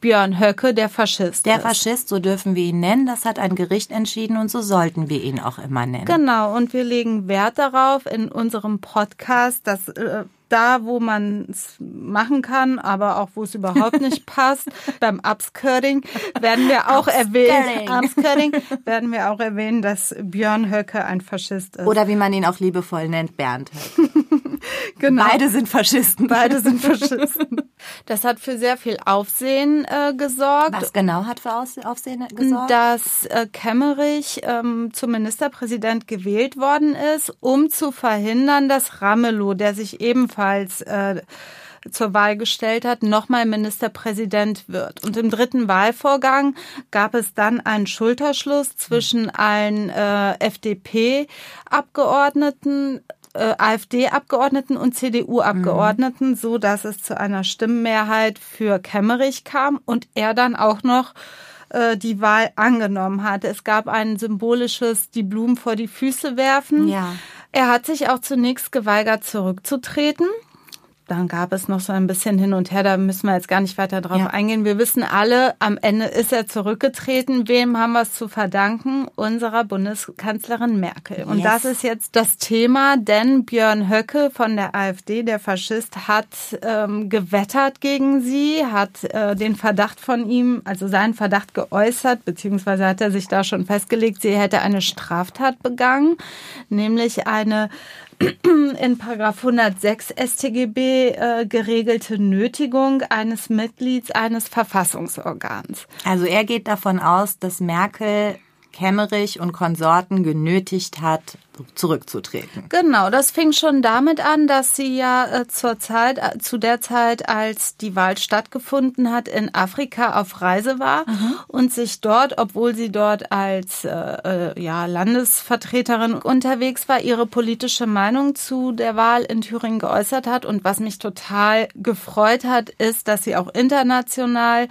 Björn Höcke, der Faschist. Der ist. Faschist, so dürfen wir ihn nennen. Das hat ein Gericht entschieden und so sollten wir ihn auch immer nennen. Genau, und wir legen Wert darauf in unserem Podcast, dass äh, da, wo man es machen kann, aber auch wo es überhaupt nicht passt. Beim Upskirting werden wir auch erwähnen, Upskirting werden wir auch erwähnen, dass Björn Höcke ein Faschist ist. Oder wie man ihn auch liebevoll nennt, Bernd Höcke. genau. Beide sind Faschisten. Beide sind Faschisten. Das hat für sehr viel Aufsehen äh, gesorgt. Was genau hat für Aufsehen gesorgt? Dass äh, Kemmerich ähm, zum Ministerpräsident gewählt worden ist, um zu verhindern, dass Ramelow, der sich ebenfalls äh, zur Wahl gestellt hat, nochmal Ministerpräsident wird. Und im dritten Wahlvorgang gab es dann einen Schulterschluss zwischen allen äh, FDP-Abgeordneten, äh, AfD-Abgeordneten und CDU-Abgeordneten, mhm. so dass es zu einer Stimmenmehrheit für Kemmerich kam und er dann auch noch äh, die Wahl angenommen hat. Es gab ein symbolisches die Blumen vor die Füße werfen. Ja. Er hat sich auch zunächst geweigert, zurückzutreten dann gab es noch so ein bisschen hin und her, da müssen wir jetzt gar nicht weiter drauf ja. eingehen. Wir wissen alle, am Ende ist er zurückgetreten. Wem haben wir es zu verdanken? Unserer Bundeskanzlerin Merkel. Und yes. das ist jetzt das Thema, denn Björn Höcke von der AfD, der Faschist, hat ähm, gewettert gegen sie, hat äh, den Verdacht von ihm, also seinen Verdacht geäußert, beziehungsweise hat er sich da schon festgelegt, sie hätte eine Straftat begangen, nämlich eine in Paragraph 106 StGB äh, geregelte Nötigung eines Mitglieds eines Verfassungsorgans. Also er geht davon aus, dass Merkel Kemmerich und Konsorten genötigt hat, zurückzutreten. Genau, das fing schon damit an, dass sie ja äh, zur Zeit, äh, zu der Zeit, als die Wahl stattgefunden hat, in Afrika auf Reise war mhm. und sich dort, obwohl sie dort als äh, äh, ja, Landesvertreterin unterwegs war, ihre politische Meinung zu der Wahl in Thüringen geäußert hat. Und was mich total gefreut hat, ist, dass sie auch international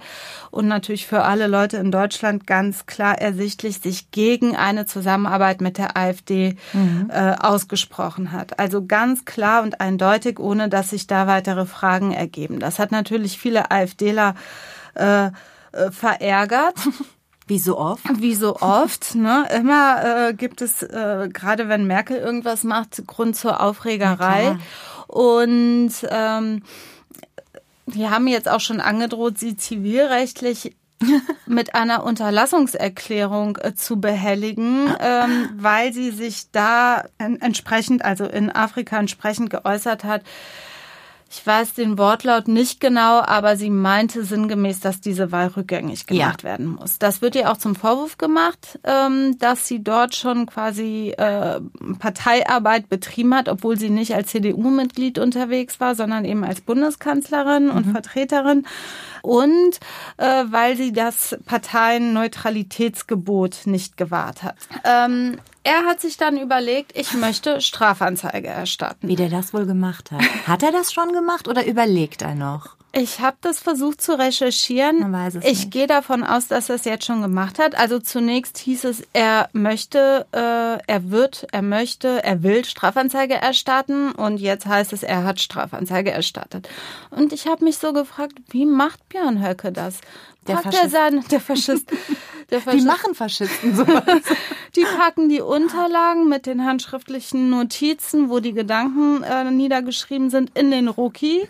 und natürlich für alle Leute in Deutschland ganz klar ersichtlich sich gegen eine Zusammenarbeit mit der AfD mhm. äh, ausgesprochen hat. Also ganz klar und eindeutig, ohne dass sich da weitere Fragen ergeben. Das hat natürlich viele AfDler äh, äh, verärgert. Wie so oft? Wie so oft. Ne? Immer äh, gibt es, äh, gerade wenn Merkel irgendwas macht, Grund zur Aufregerei. Und ähm, die haben jetzt auch schon angedroht, sie zivilrechtlich mit einer Unterlassungserklärung äh, zu behelligen, ähm, weil sie sich da entsprechend, also in Afrika entsprechend geäußert hat, ich weiß den Wortlaut nicht genau, aber sie meinte sinngemäß, dass diese Wahl rückgängig gemacht ja. werden muss. Das wird ihr auch zum Vorwurf gemacht, ähm, dass sie dort schon quasi äh, Parteiarbeit betrieben hat, obwohl sie nicht als CDU-Mitglied unterwegs war, sondern eben als Bundeskanzlerin und mhm. Vertreterin. Und äh, weil sie das Parteienneutralitätsgebot nicht gewahrt hat. Er hat sich dann überlegt, ich möchte Strafanzeige erstatten. Wie der das wohl gemacht hat. Hat er das schon gemacht oder überlegt er noch? Ich habe das versucht zu recherchieren. Ich gehe davon aus, dass er es jetzt schon gemacht hat. Also zunächst hieß es, er möchte, äh, er wird, er möchte, er will Strafanzeige erstatten und jetzt heißt es, er hat Strafanzeige erstattet. Und ich habe mich so gefragt, wie macht Björn Höcke das? Der Faschist. Er sein, der Faschist. Der Faschist. Die machen Faschisten sowas. Die packen die Unterlagen mit den handschriftlichen Notizen, wo die Gedanken äh, niedergeschrieben sind, in den Rucki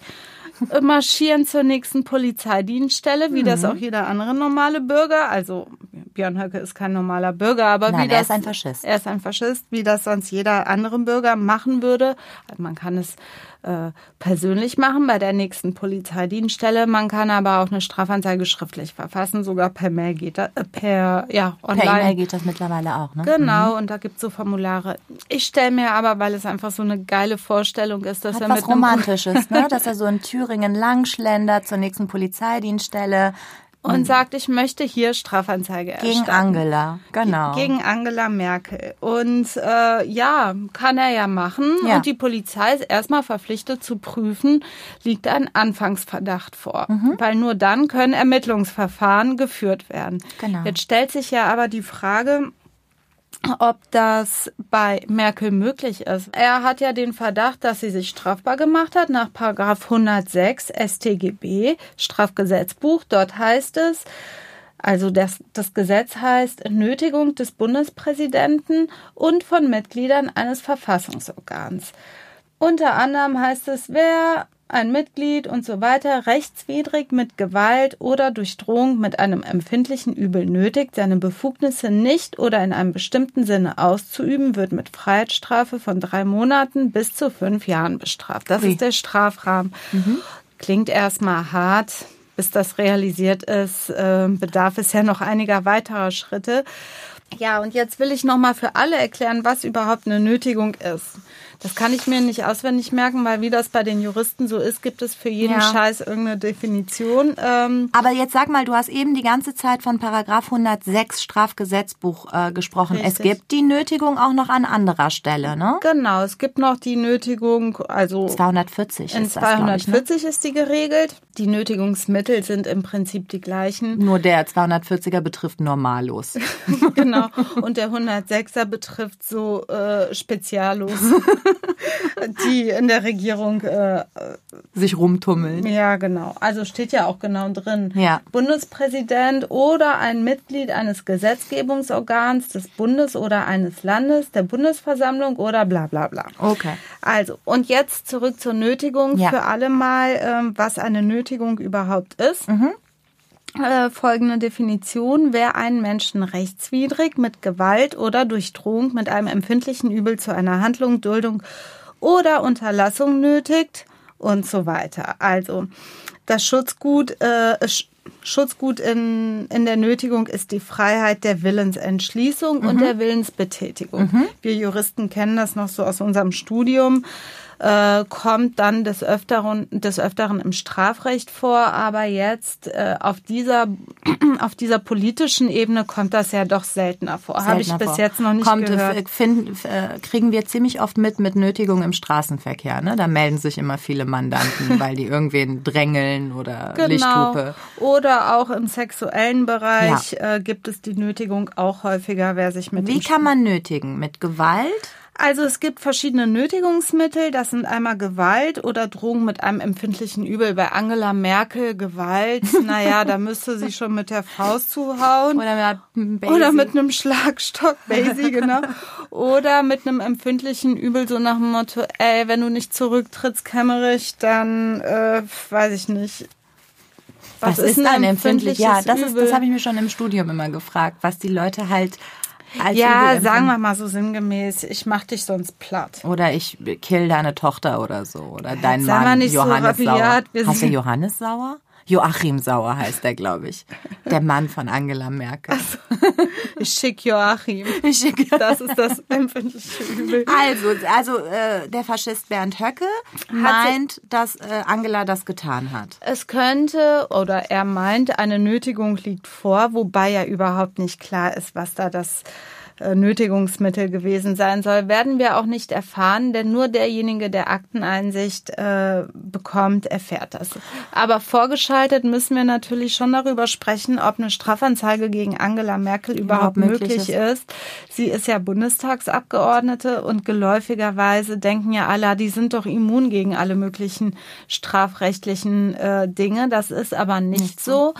marschieren zur nächsten Polizeidienststelle, wie mhm. das auch jeder andere normale Bürger, also Björn Höcke ist kein normaler Bürger, aber Nein, wie das, er ist ein Faschist. Er ist ein Faschist, wie das sonst jeder andere Bürger machen würde. Man kann es äh, persönlich machen bei der nächsten Polizeidienststelle. Man kann aber auch eine Strafanzeige schriftlich verfassen, sogar per Mail geht das, äh, per ja online. Per E-Mail geht das mittlerweile auch, ne? Genau, und da gibt's so Formulare. Ich stelle mir aber, weil es einfach so eine geile Vorstellung ist, dass Hat er was mit einem Romantisches, ne? Dass er so in Thüringen langschlendert zur nächsten Polizeidienststelle und sagt, ich möchte hier Strafanzeige gegen erstatten. Angela. Genau. Gegen Angela Merkel. Und äh, ja, kann er ja machen. Ja. Und die Polizei ist erstmal verpflichtet zu prüfen, liegt ein Anfangsverdacht vor. Mhm. Weil nur dann können Ermittlungsverfahren geführt werden. Genau. Jetzt stellt sich ja aber die Frage, ob das bei Merkel möglich ist. Er hat ja den Verdacht, dass sie sich strafbar gemacht hat nach Paragraph 106 StGB, Strafgesetzbuch. Dort heißt es, also das, das Gesetz heißt Nötigung des Bundespräsidenten und von Mitgliedern eines Verfassungsorgans. Unter anderem heißt es, wer ein Mitglied und so weiter rechtswidrig mit Gewalt oder durch Drohung mit einem empfindlichen Übel nötigt, seine Befugnisse nicht oder in einem bestimmten Sinne auszuüben, wird mit Freiheitsstrafe von drei Monaten bis zu fünf Jahren bestraft. Das Ui. ist der Strafrahmen. Klingt erstmal hart. Bis das realisiert ist, äh, bedarf es ja noch einiger weiterer Schritte. Ja, und jetzt will ich nochmal für alle erklären, was überhaupt eine Nötigung ist. Das kann ich mir nicht auswendig merken, weil wie das bei den Juristen so ist, gibt es für jeden Ja. Scheiß irgendeine Definition. Ähm, Aber jetzt sag mal, du hast eben die ganze Zeit von Paragraph 106 Strafgesetzbuch äh, gesprochen. Es Richtig. gibt die Nötigung auch noch an anderer Stelle, ne? genau, es gibt noch die Nötigung, also 240 in ist das, glaube ich, ne? 240 ist die geregelt. Die Nötigungsmittel sind im Prinzip die gleichen. Nur der 240er betrifft Normalos. genau. Und der 106er betrifft so äh, Spezialos, die in der Regierung äh, Sich rumtummeln. Ja, genau. Also steht ja auch genau drin. Ja. Bundespräsident oder ein Mitglied eines Gesetzgebungsorgans des Bundes oder eines Landes, der Bundesversammlung oder bla bla bla. Okay. Also, und jetzt zurück zur Nötigung. Ja. Für alle mal, ähm, was eine Nötigung überhaupt ist. Äh, folgende Definition. Wer einen Menschen rechtswidrig mit Gewalt oder durch Drohung mit einem empfindlichen Übel zu einer Handlung, Duldung oder Unterlassung nötigt und so weiter. Also, das Schutzgut, äh, Sch- Schutzgut in, in der Nötigung ist die Freiheit der Willensentschließung und der Willensbetätigung. Wir Juristen kennen das noch so aus unserem Studium äh, kommt dann des Öfteren, des Öfteren im Strafrecht vor, aber jetzt äh, auf dieser auf dieser politischen Ebene kommt das ja doch seltener vor. Habe ich Seltener bis vor. jetzt noch nicht Kommt, gehört. äh, Finden, äh, kriegen wir ziemlich oft mit mit Nötigung im Straßenverkehr. Ne? Da melden sich immer viele Mandanten, weil die irgendwen drängeln oder Genau. Lichthupe. Oder auch im sexuellen Bereich äh, gibt es die Nötigung auch häufiger, wer sich mit Wie kann man nötigen? Mit Gewalt? Also es gibt verschiedene Nötigungsmittel. Das sind einmal Gewalt oder Drohung mit einem empfindlichen Übel. Bei Angela Merkel Gewalt, naja, da müsste sie schon mit der Faust zuhauen. Oder mit, Basie? Oder mit einem Schlagstock, Basie, genau. Oder mit einem empfindlichen Übel, so nach dem Motto, ey, wenn du nicht zurücktrittst, Kämmerich, dann, äh, weiß ich nicht. Was, ist ein empfindlich? Ja, das ist, das habe ich mir schon im Studium immer gefragt, was die Leute halt als Ja, sagen wir mal so sinngemäß, ich mach dich sonst platt. Oder ich kill deine Tochter oder so. Oder dein sei mal Mann, nicht so Johannes Sauer. wir Heißt der sind- Johannes Sauer? Joachim Sauer heißt der, glaube ich. Der Mann von Angela Merkel. Ich schick Joachim. Ich schicke- Das ist das empfindliche Übel. Also, also äh, der Faschist Bernd Höcke meint, dass äh, Angela das getan hat. Es könnte oder er meint, eine Nötigung liegt vor, wobei ja überhaupt nicht klar ist, was da das Nötigungsmittel gewesen sein soll, werden wir auch nicht erfahren, denn nur derjenige, der Akteneinsicht äh, bekommt, erfährt das. Aber vorgeschaltet müssen wir natürlich schon darüber sprechen, ob eine Strafanzeige gegen Angela Merkel überhaupt, Überhaupt möglich möglich ist. Sie ist ja Bundestagsabgeordnete und geläufigerweise denken ja alle, die sind doch immun gegen alle möglichen strafrechtlichen äh, Dinge. Das ist aber nicht, so.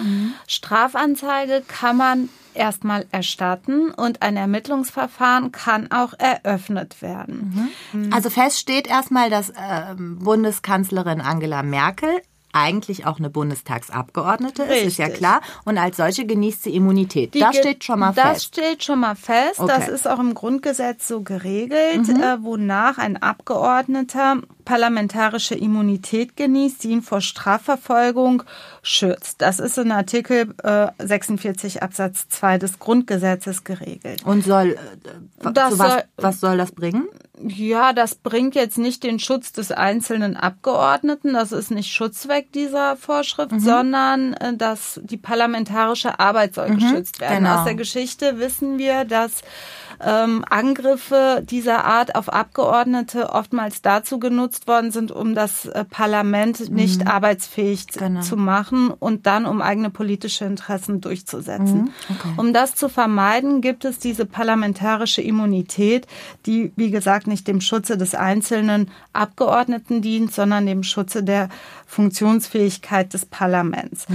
Strafanzeige kann man erstmal erstatten und ein Ermittlungsverfahren kann auch eröffnet werden. Also fest steht erstmal, dass ähm, Bundeskanzlerin Angela Merkel eigentlich auch eine Bundestagsabgeordnete ist, ist ja Richtig. klar. Und als solche genießt sie Immunität. Die das steht schon mal das fest. steht schon mal fest. Das Okay. ist auch im Grundgesetz so geregelt, Mhm. äh, wonach ein Abgeordneter parlamentarische Immunität genießt, die ihn vor Strafverfolgung schützt. Das ist in Artikel äh, 46 Absatz 2 des Grundgesetzes geregelt. Und soll, äh, Das was, soll- was soll das bringen? Ja, das bringt jetzt nicht den Schutz des einzelnen Abgeordneten, das ist nicht Schutzzweck dieser Vorschrift, Mhm. sondern äh, dass die parlamentarische Arbeit soll geschützt werden. genau. Aus der Geschichte wissen wir, dass ähm, Angriffe dieser Art auf Abgeordnete oftmals dazu genutzt worden sind, um das äh, Parlament nicht arbeitsfähig Mhm. Genau. zu machen und dann um eigene politische Interessen durchzusetzen. Mhm. Okay. Um das zu vermeiden, gibt es diese parlamentarische Immunität, die, wie gesagt, nicht dem Schutze des einzelnen Abgeordneten dient, sondern dem Schutze der Funktionsfähigkeit des Parlaments.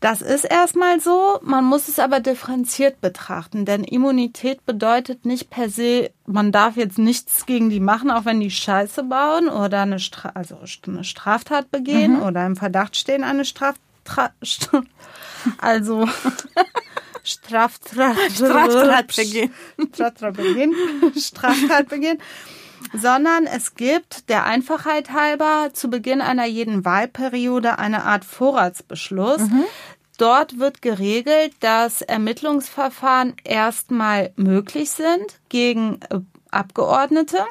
Das ist erstmal so, man muss es aber differenziert betrachten, denn Immunität bedeutet nicht per se, man darf jetzt nichts gegen die machen, auch wenn die Scheiße bauen oder eine, Stra also eine Straftat begehen oder im Verdacht stehen, eine Straftat, also Straftat, Straftat begehen. Straftat begehen, Straftat begehen, sondern es gibt der Einfachheit halber zu Beginn einer jeden Wahlperiode eine Art Vorratsbeschluss. Dort wird geregelt, dass Ermittlungsverfahren erstmal möglich sind gegen äh, Abgeordnete.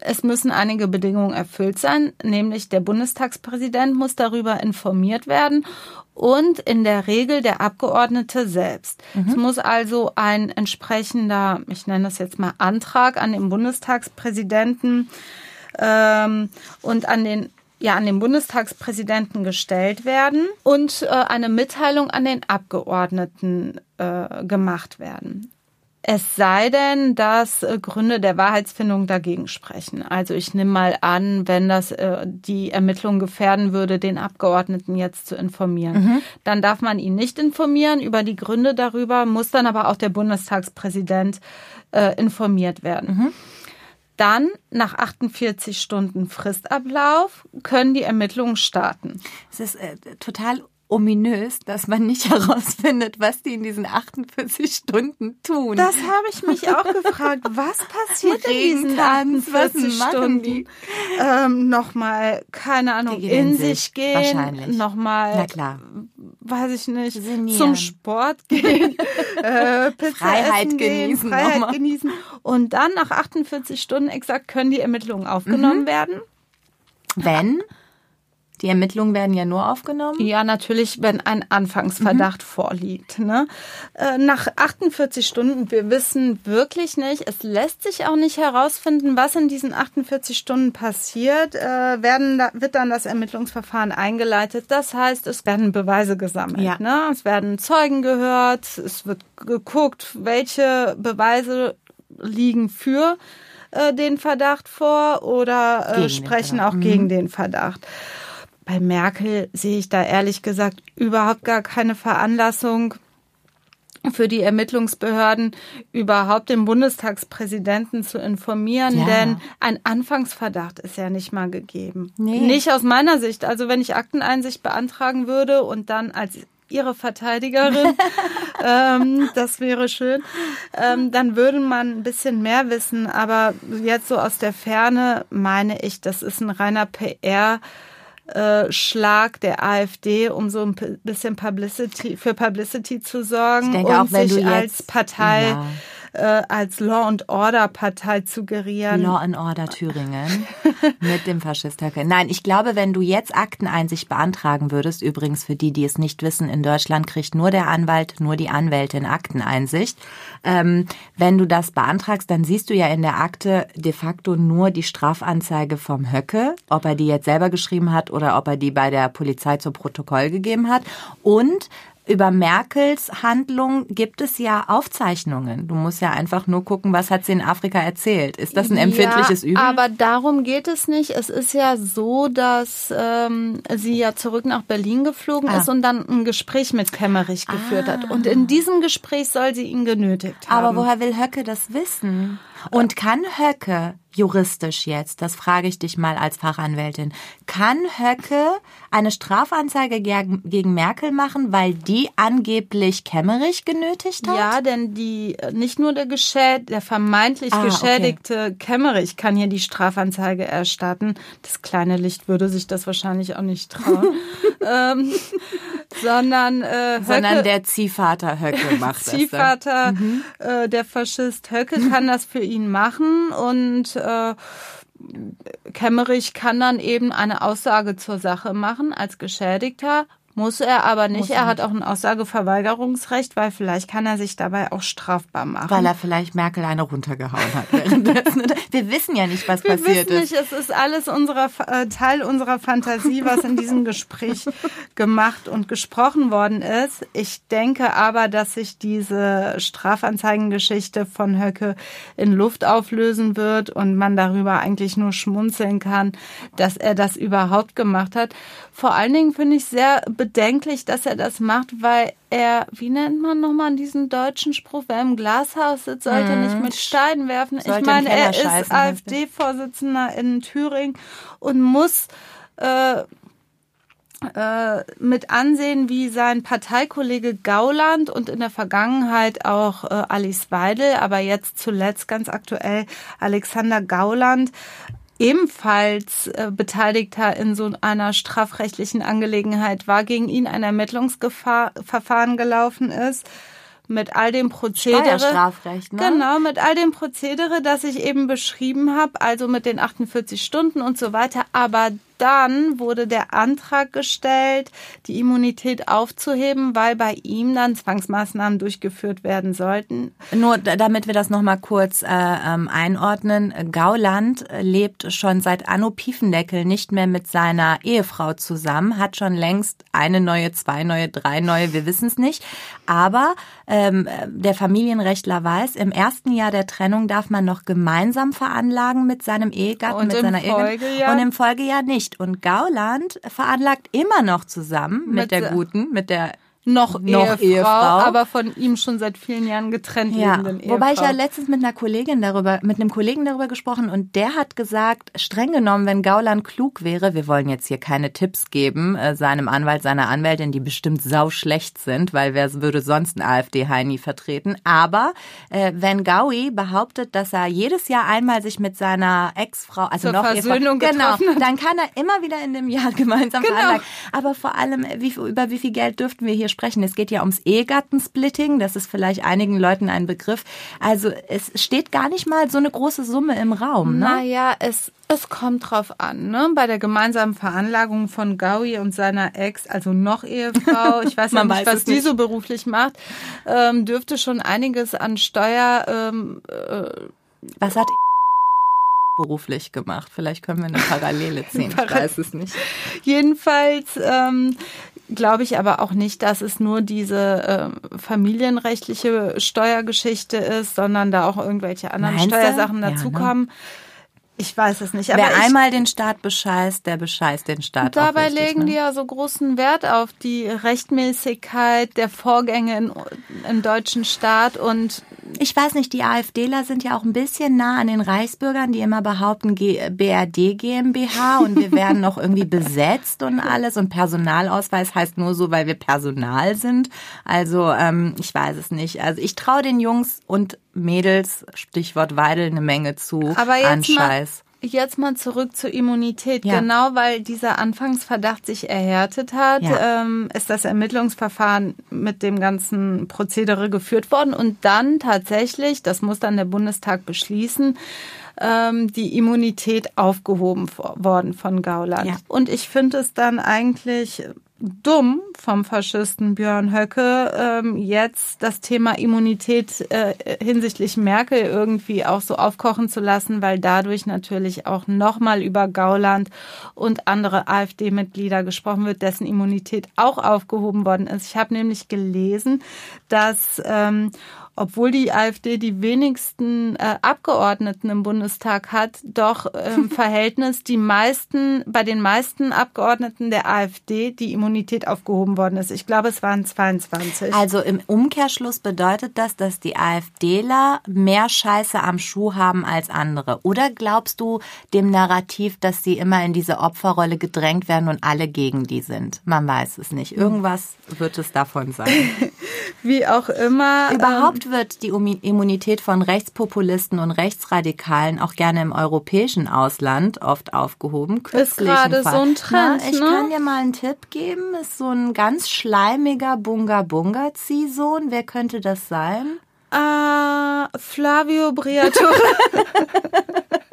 Es müssen einige Bedingungen erfüllt sein, nämlich der Bundestagspräsident muss darüber informiert werden und in der Regel der Abgeordnete selbst. Es muss also ein entsprechender, ich nenne das jetzt mal Antrag an den Bundestagspräsidenten ähm, und an den ja an den Bundestagspräsidenten gestellt werden und äh, eine Mitteilung an den Abgeordneten äh, gemacht werden. Es sei denn, dass äh, Gründe der Wahrheitsfindung dagegen sprechen. Also ich nehme mal an, wenn das äh, die Ermittlung gefährden würde, den Abgeordneten jetzt zu informieren, dann darf man ihn nicht informieren über die Gründe darüber, muss dann aber auch der Bundestagspräsident äh, informiert werden. Dann, nach 48 Stunden Fristablauf, können die Ermittlungen starten. Es ist äh, total ominös, dass man nicht herausfindet, was die in diesen 48 Stunden tun. Das habe ich mich auch gefragt. Was passiert in diesen Regentanz, was 48 machen Stunden? die? Ähm, nochmal, keine Ahnung, in in sich sich, gehen. wahrscheinlich. Nochmal, Na klar. weiß ich nicht, Sinnieren. zum Sport gehen, äh, Freiheit essen gehen, genießen Freiheit nochmal. genießen. Und dann nach 48 Stunden exakt können die Ermittlungen Mhm. aufgenommen werden. Wenn? Die Ermittlungen werden ja nur aufgenommen. Ja, natürlich, wenn ein Anfangsverdacht vorliegt. Ne? Äh, Nach 48 Stunden, wir wissen wirklich nicht, es lässt sich auch nicht herausfinden, was in diesen 48 Stunden passiert, äh, werden, wird dann das Ermittlungsverfahren eingeleitet. Das heißt, es werden Beweise gesammelt. Ja. Ne? Es werden Zeugen gehört, es wird geguckt, welche Beweise liegen für äh, den Verdacht vor oder äh, sprechen Verdacht. auch gegen den Verdacht. Bei Merkel sehe ich da ehrlich gesagt überhaupt gar keine Veranlassung für die Ermittlungsbehörden überhaupt den Bundestagspräsidenten zu informieren, Ja. denn ein Anfangsverdacht ist ja nicht mal gegeben. Nee. Nicht aus meiner Sicht. Also wenn ich Akteneinsicht beantragen würde und dann als ihre Verteidigerin, ähm, das wäre schön, ähm, dann würde man ein bisschen mehr wissen. Aber jetzt so aus der Ferne meine ich, das ist ein reiner PR. Äh, Schlag der AfD, um so ein bisschen Publicity für Publicity zu sorgen Ich denke und auch, wenn sich du jetzt- als Partei, Ja. Äh, als Law and Order Partei zu gerieren. Law and Order Thüringen mit dem Faschisthöcke. Nein, ich glaube, wenn du jetzt Akteneinsicht beantragen würdest, übrigens für die, die es nicht wissen, in Deutschland kriegt nur der Anwalt, nur die Anwältin Akteneinsicht. Ähm, wenn du das beantragst, dann siehst du ja in der Akte de facto nur die Strafanzeige vom Höcke, ob er die jetzt selber geschrieben hat oder ob er die bei der Polizei zu Protokoll gegeben hat. Und über Merkels Handlung gibt es ja Aufzeichnungen. Du musst ja einfach nur gucken, was hat sie in Afrika erzählt. Ist das ein empfindliches ja, Übel? Aber darum geht es nicht. Es ist ja so, dass ähm, sie ja zurück nach Berlin geflogen Ah. ist und dann ein Gespräch mit Kemmerich geführt hat. Und in diesem Gespräch soll sie ihn genötigt haben. Aber woher will Höcke das wissen? Und kann Höcke juristisch jetzt, das frage ich dich mal als Fachanwältin, kann Höcke eine Strafanzeige gegen Merkel machen, weil die angeblich Kemmerich genötigt hat? Ja, denn die nicht nur der Geschäd, der vermeintlich ah, geschädigte okay. Kemmerich kann hier die Strafanzeige erstatten. Das kleine Licht würde sich das wahrscheinlich auch nicht trauen. ähm, sondern äh, sondern der Ziehvater Höcke macht Ziehvater, das. Ziehvater, mhm. äh, der Faschist Höcke kann das für ihn machen und äh, Kemmerich kann dann eben eine Aussage zur Sache machen als Geschädigter muss er aber nicht. Er, er hat auch ein Aussageverweigerungsrecht, weil vielleicht kann er sich dabei auch strafbar machen. Weil er vielleicht Merkel eine runtergehauen hat. Wir wissen ja nicht, was Wir passiert wissen nicht. Es ist alles unserer, äh, Teil unserer Fantasie, was in diesem Gespräch gemacht und gesprochen worden ist. Ich denke aber, dass sich diese Strafanzeigengeschichte von Höcke in Luft auflösen wird und man darüber eigentlich nur schmunzeln kann, dass er das überhaupt gemacht hat. Vor allen Dingen finde ich sehr bedenklich, dass er das macht, weil er, wie nennt man nochmal diesen deutschen Spruch, wer im Glashaus sitzt, sollte mhm. nicht mit Steinen werfen. Sollte ich meine, er ist AfD-Vorsitzender in Thüringen und muss äh, äh, mit ansehen, wie sein Parteikollege Gauland und in der Vergangenheit auch äh, Alice Weidel, aber jetzt zuletzt ganz aktuell Alexander Gauland ebenfalls äh, Beteiligter in so einer strafrechtlichen Angelegenheit war, gegen ihn ein Ermittlungsverfahren gelaufen ist mit all dem Prozedere. Strafrecht, ne? Genau, mit all dem Prozedere, das ich eben beschrieben habe, also mit den 48 Stunden und so weiter. Aber dann wurde der Antrag gestellt, die Immunität aufzuheben, weil bei ihm dann Zwangsmaßnahmen durchgeführt werden sollten. Nur damit wir das nochmal kurz äh, ähm, einordnen. Gauland lebt schon seit Anno Piefendeckel nicht mehr mit seiner Ehefrau zusammen, hat schon längst eine neue, zwei neue, drei neue, wir wissen es nicht. Aber ähm, der Familienrechtler weiß, im ersten Jahr der Trennung darf man noch gemeinsam veranlagen mit seinem Ehegatten, und mit seiner Ehegattin. Und im Folgejahr nicht nicht. Und Gauland veranlagt immer noch zusammen mit, mit der guten, mit der noch, noch Ehefrau, Ehefrau, aber von ihm schon seit vielen Jahren getrennt ja. lebenden Ehefrau. Wobei ich ja letztens mit einer Kollegin darüber, mit einem Kollegen darüber gesprochen und der hat gesagt, streng genommen, wenn Gauland klug wäre, wir wollen jetzt hier keine Tipps geben, äh, seinem Anwalt, seiner Anwältin, die bestimmt sau schlecht sind, weil wer würde sonst ein AfD-Heini vertreten. Aber äh, wenn Gaui behauptet, dass er jedes Jahr einmal sich mit seiner Ex-Frau, also Zur noch Versöhnung Ehefrau, genau, dann kann er immer wieder in dem Jahr gemeinsam genau. veranlagen. Aber vor allem, wie, über wie viel Geld dürften wir hier sprechen. Es geht ja ums Ehegattensplitting, das ist vielleicht einigen Leuten ein Begriff. Also es steht gar nicht mal so eine große Summe im Raum. Ne? Naja, es, es kommt drauf an. Ne? Bei der gemeinsamen Veranlagung von Gaui und seiner Ex, also noch Ehefrau, ich weiß ja nicht, was die nicht. so beruflich macht, ähm, dürfte schon einiges an Steuer. Ähm, äh, was hat beruflich gemacht. Vielleicht können wir eine Parallele ziehen. ich weiß es nicht. Jedenfalls ähm, glaube ich aber auch nicht, dass es nur diese äh, familienrechtliche Steuergeschichte ist, sondern da auch irgendwelche anderen Meinst Steuersachen dazukommen. Ja, ne? Ich weiß es nicht. Aber Wer einmal den Staat bescheißt, der bescheißt den Staat. Dabei richtig, legen ne? die ja so großen Wert auf die Rechtmäßigkeit der Vorgänge in, im deutschen Staat und ich weiß nicht, die AfDler sind ja auch ein bisschen nah an den Reichsbürgern, die immer behaupten G BRD GmbH und wir werden noch irgendwie besetzt und alles und Personalausweis heißt nur so, weil wir Personal sind. Also ähm, ich weiß es nicht. Also ich traue den Jungs und Mädels, Stichwort Weidel, eine Menge zu Aber jetzt an Scheiß. Jetzt mal zurück zur Immunität. Ja. Genau weil dieser Anfangsverdacht sich erhärtet hat, ja. ähm, ist das Ermittlungsverfahren mit dem ganzen Prozedere geführt worden und dann tatsächlich, das muss dann der Bundestag beschließen, ähm, die Immunität aufgehoben worden von Gauland. Ja. Und ich finde es dann eigentlich dumm vom Faschisten Björn Höcke, ähm, jetzt das Thema Immunität äh, hinsichtlich Merkel irgendwie auch so aufkochen zu lassen, weil dadurch natürlich auch nochmal über Gauland und andere AfD-Mitglieder gesprochen wird, dessen Immunität auch aufgehoben worden ist. Ich habe nämlich gelesen, dass ähm, obwohl die AfD die wenigsten äh, Abgeordneten im Bundestag hat, doch im Verhältnis die meisten, bei den meisten Abgeordneten der AfD die Immunität aufgehoben aufgehoben worden ist. Ich glaube, es waren 22. Also im Umkehrschluss bedeutet das, dass die AfDler mehr Scheiße am Schuh haben als andere. Oder glaubst du dem Narrativ, dass sie immer in diese Opferrolle gedrängt werden und alle gegen die sind? Man weiß es nicht. Irgendwas wird es davon sein. Wie auch immer. Überhaupt wird die Immunität von Rechtspopulisten und Rechtsradikalen auch gerne im europäischen Ausland oft aufgehoben. Ist gerade so ein Trend. Na, ich ne? kann dir mal einen Tipp geben. Ist so ein ganz schleimiger Bunga-Bunga-Ziehsohn. Wer könnte das sein? Ah, Flavio Briatore.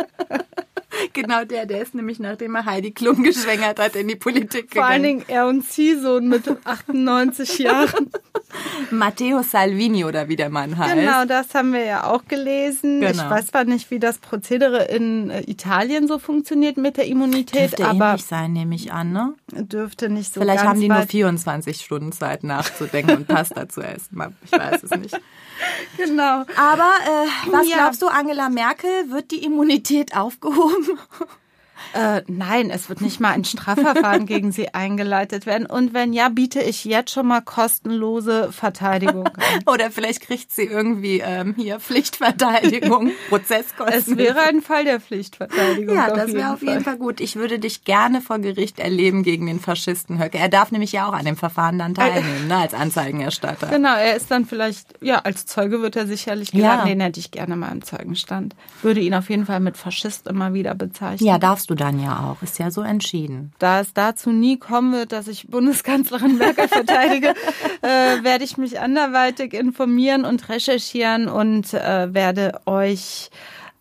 genau der, der ist nämlich nachdem er Heidi Klum geschwängert hat in die Politik Vor allen gegangen. Dingen er und Ziehsohn mit 98 Jahren. Matteo Salvini oder wie der Mann heißt. Genau, das haben wir ja auch gelesen. Ich Genau. weiß zwar nicht, wie das Prozedere in äh, Italien so funktioniert mit der Immunität, Dürfte aber ähnlich sein, nehme ich an, ne? dürfte nicht so Vielleicht haben die nur weit 24 Stunden Zeit nachzudenken und Pasta zu essen. Ich weiß es nicht. Genau. Aber äh, was Ja. glaubst du, Angela Merkel, wird die Immunität aufgehoben? Äh, nein, es wird nicht mal ein Strafverfahren gegen sie eingeleitet werden. Und wenn ja, biete ich jetzt schon mal kostenlose Verteidigung an. Oder vielleicht kriegt sie irgendwie ähm, hier Pflichtverteidigung, Prozesskosten. Es wäre ein Fall der Pflichtverteidigung. ja, das wäre auf jeden Fall. Fall gut. Ich würde dich gerne vor Gericht erleben gegen den Faschisten Höcke. Er darf nämlich ja auch an dem Verfahren dann teilnehmen, ne, als Anzeigenerstatter. Genau, er ist dann vielleicht, ja, als Zeuge wird er sicherlich Ja. geladen. Den hätte ich gerne mal im Zeugenstand. Würde ihn auf jeden Fall mit Faschist immer wieder bezeichnen. Ja, darfst du dann ja auch. Ist ja so entschieden. Da es dazu nie kommen wird, dass ich Bundeskanzlerin Merkel verteidige, äh, werde ich mich anderweitig informieren und recherchieren und äh, werde euch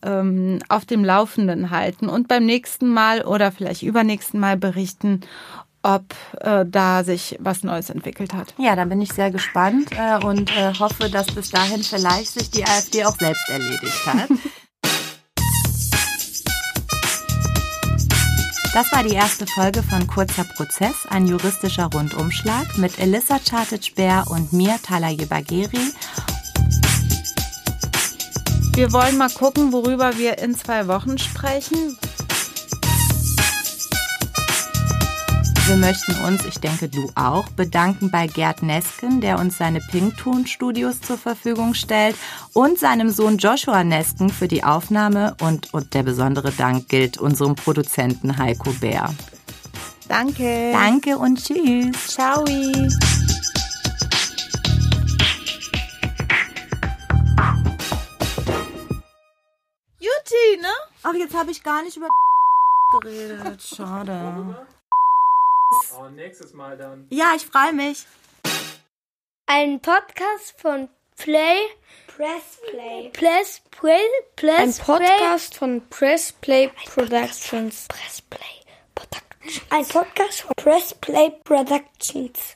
ähm, auf dem Laufenden halten und beim nächsten Mal oder vielleicht übernächsten Mal berichten, ob äh, da sich was Neues entwickelt hat. Ja, da bin ich sehr gespannt äh, und äh, hoffe, dass bis dahin vielleicht sich die AfD auch selbst erledigt hat. Das war die erste Folge von Kurzer Prozess, ein juristischer Rundumschlag mit Elissa Chartic-Bär und mir, Talaye Bagheri. Wir wollen mal gucken, worüber wir in zwei Wochen sprechen. Wir möchten uns, ich denke du auch, bedanken bei Gerd Nesken, der uns seine Pinkton-Studios zur Verfügung stellt und seinem Sohn Joshua Nesken für die Aufnahme und, und der besondere Dank gilt unserem Produzenten Heiko Bär. Danke. Danke und tschüss. Ciao. Juti, ne? Ach, jetzt habe ich gar nicht über geredet. Schade. Oh, nächstes Mal dann. Ja, ich freue mich. Ein Podcast von Play. Press Play. Press Play. Press Ein Podcast von Press Play Productions. Press Play Productions. Ein Podcast von Press Play Productions.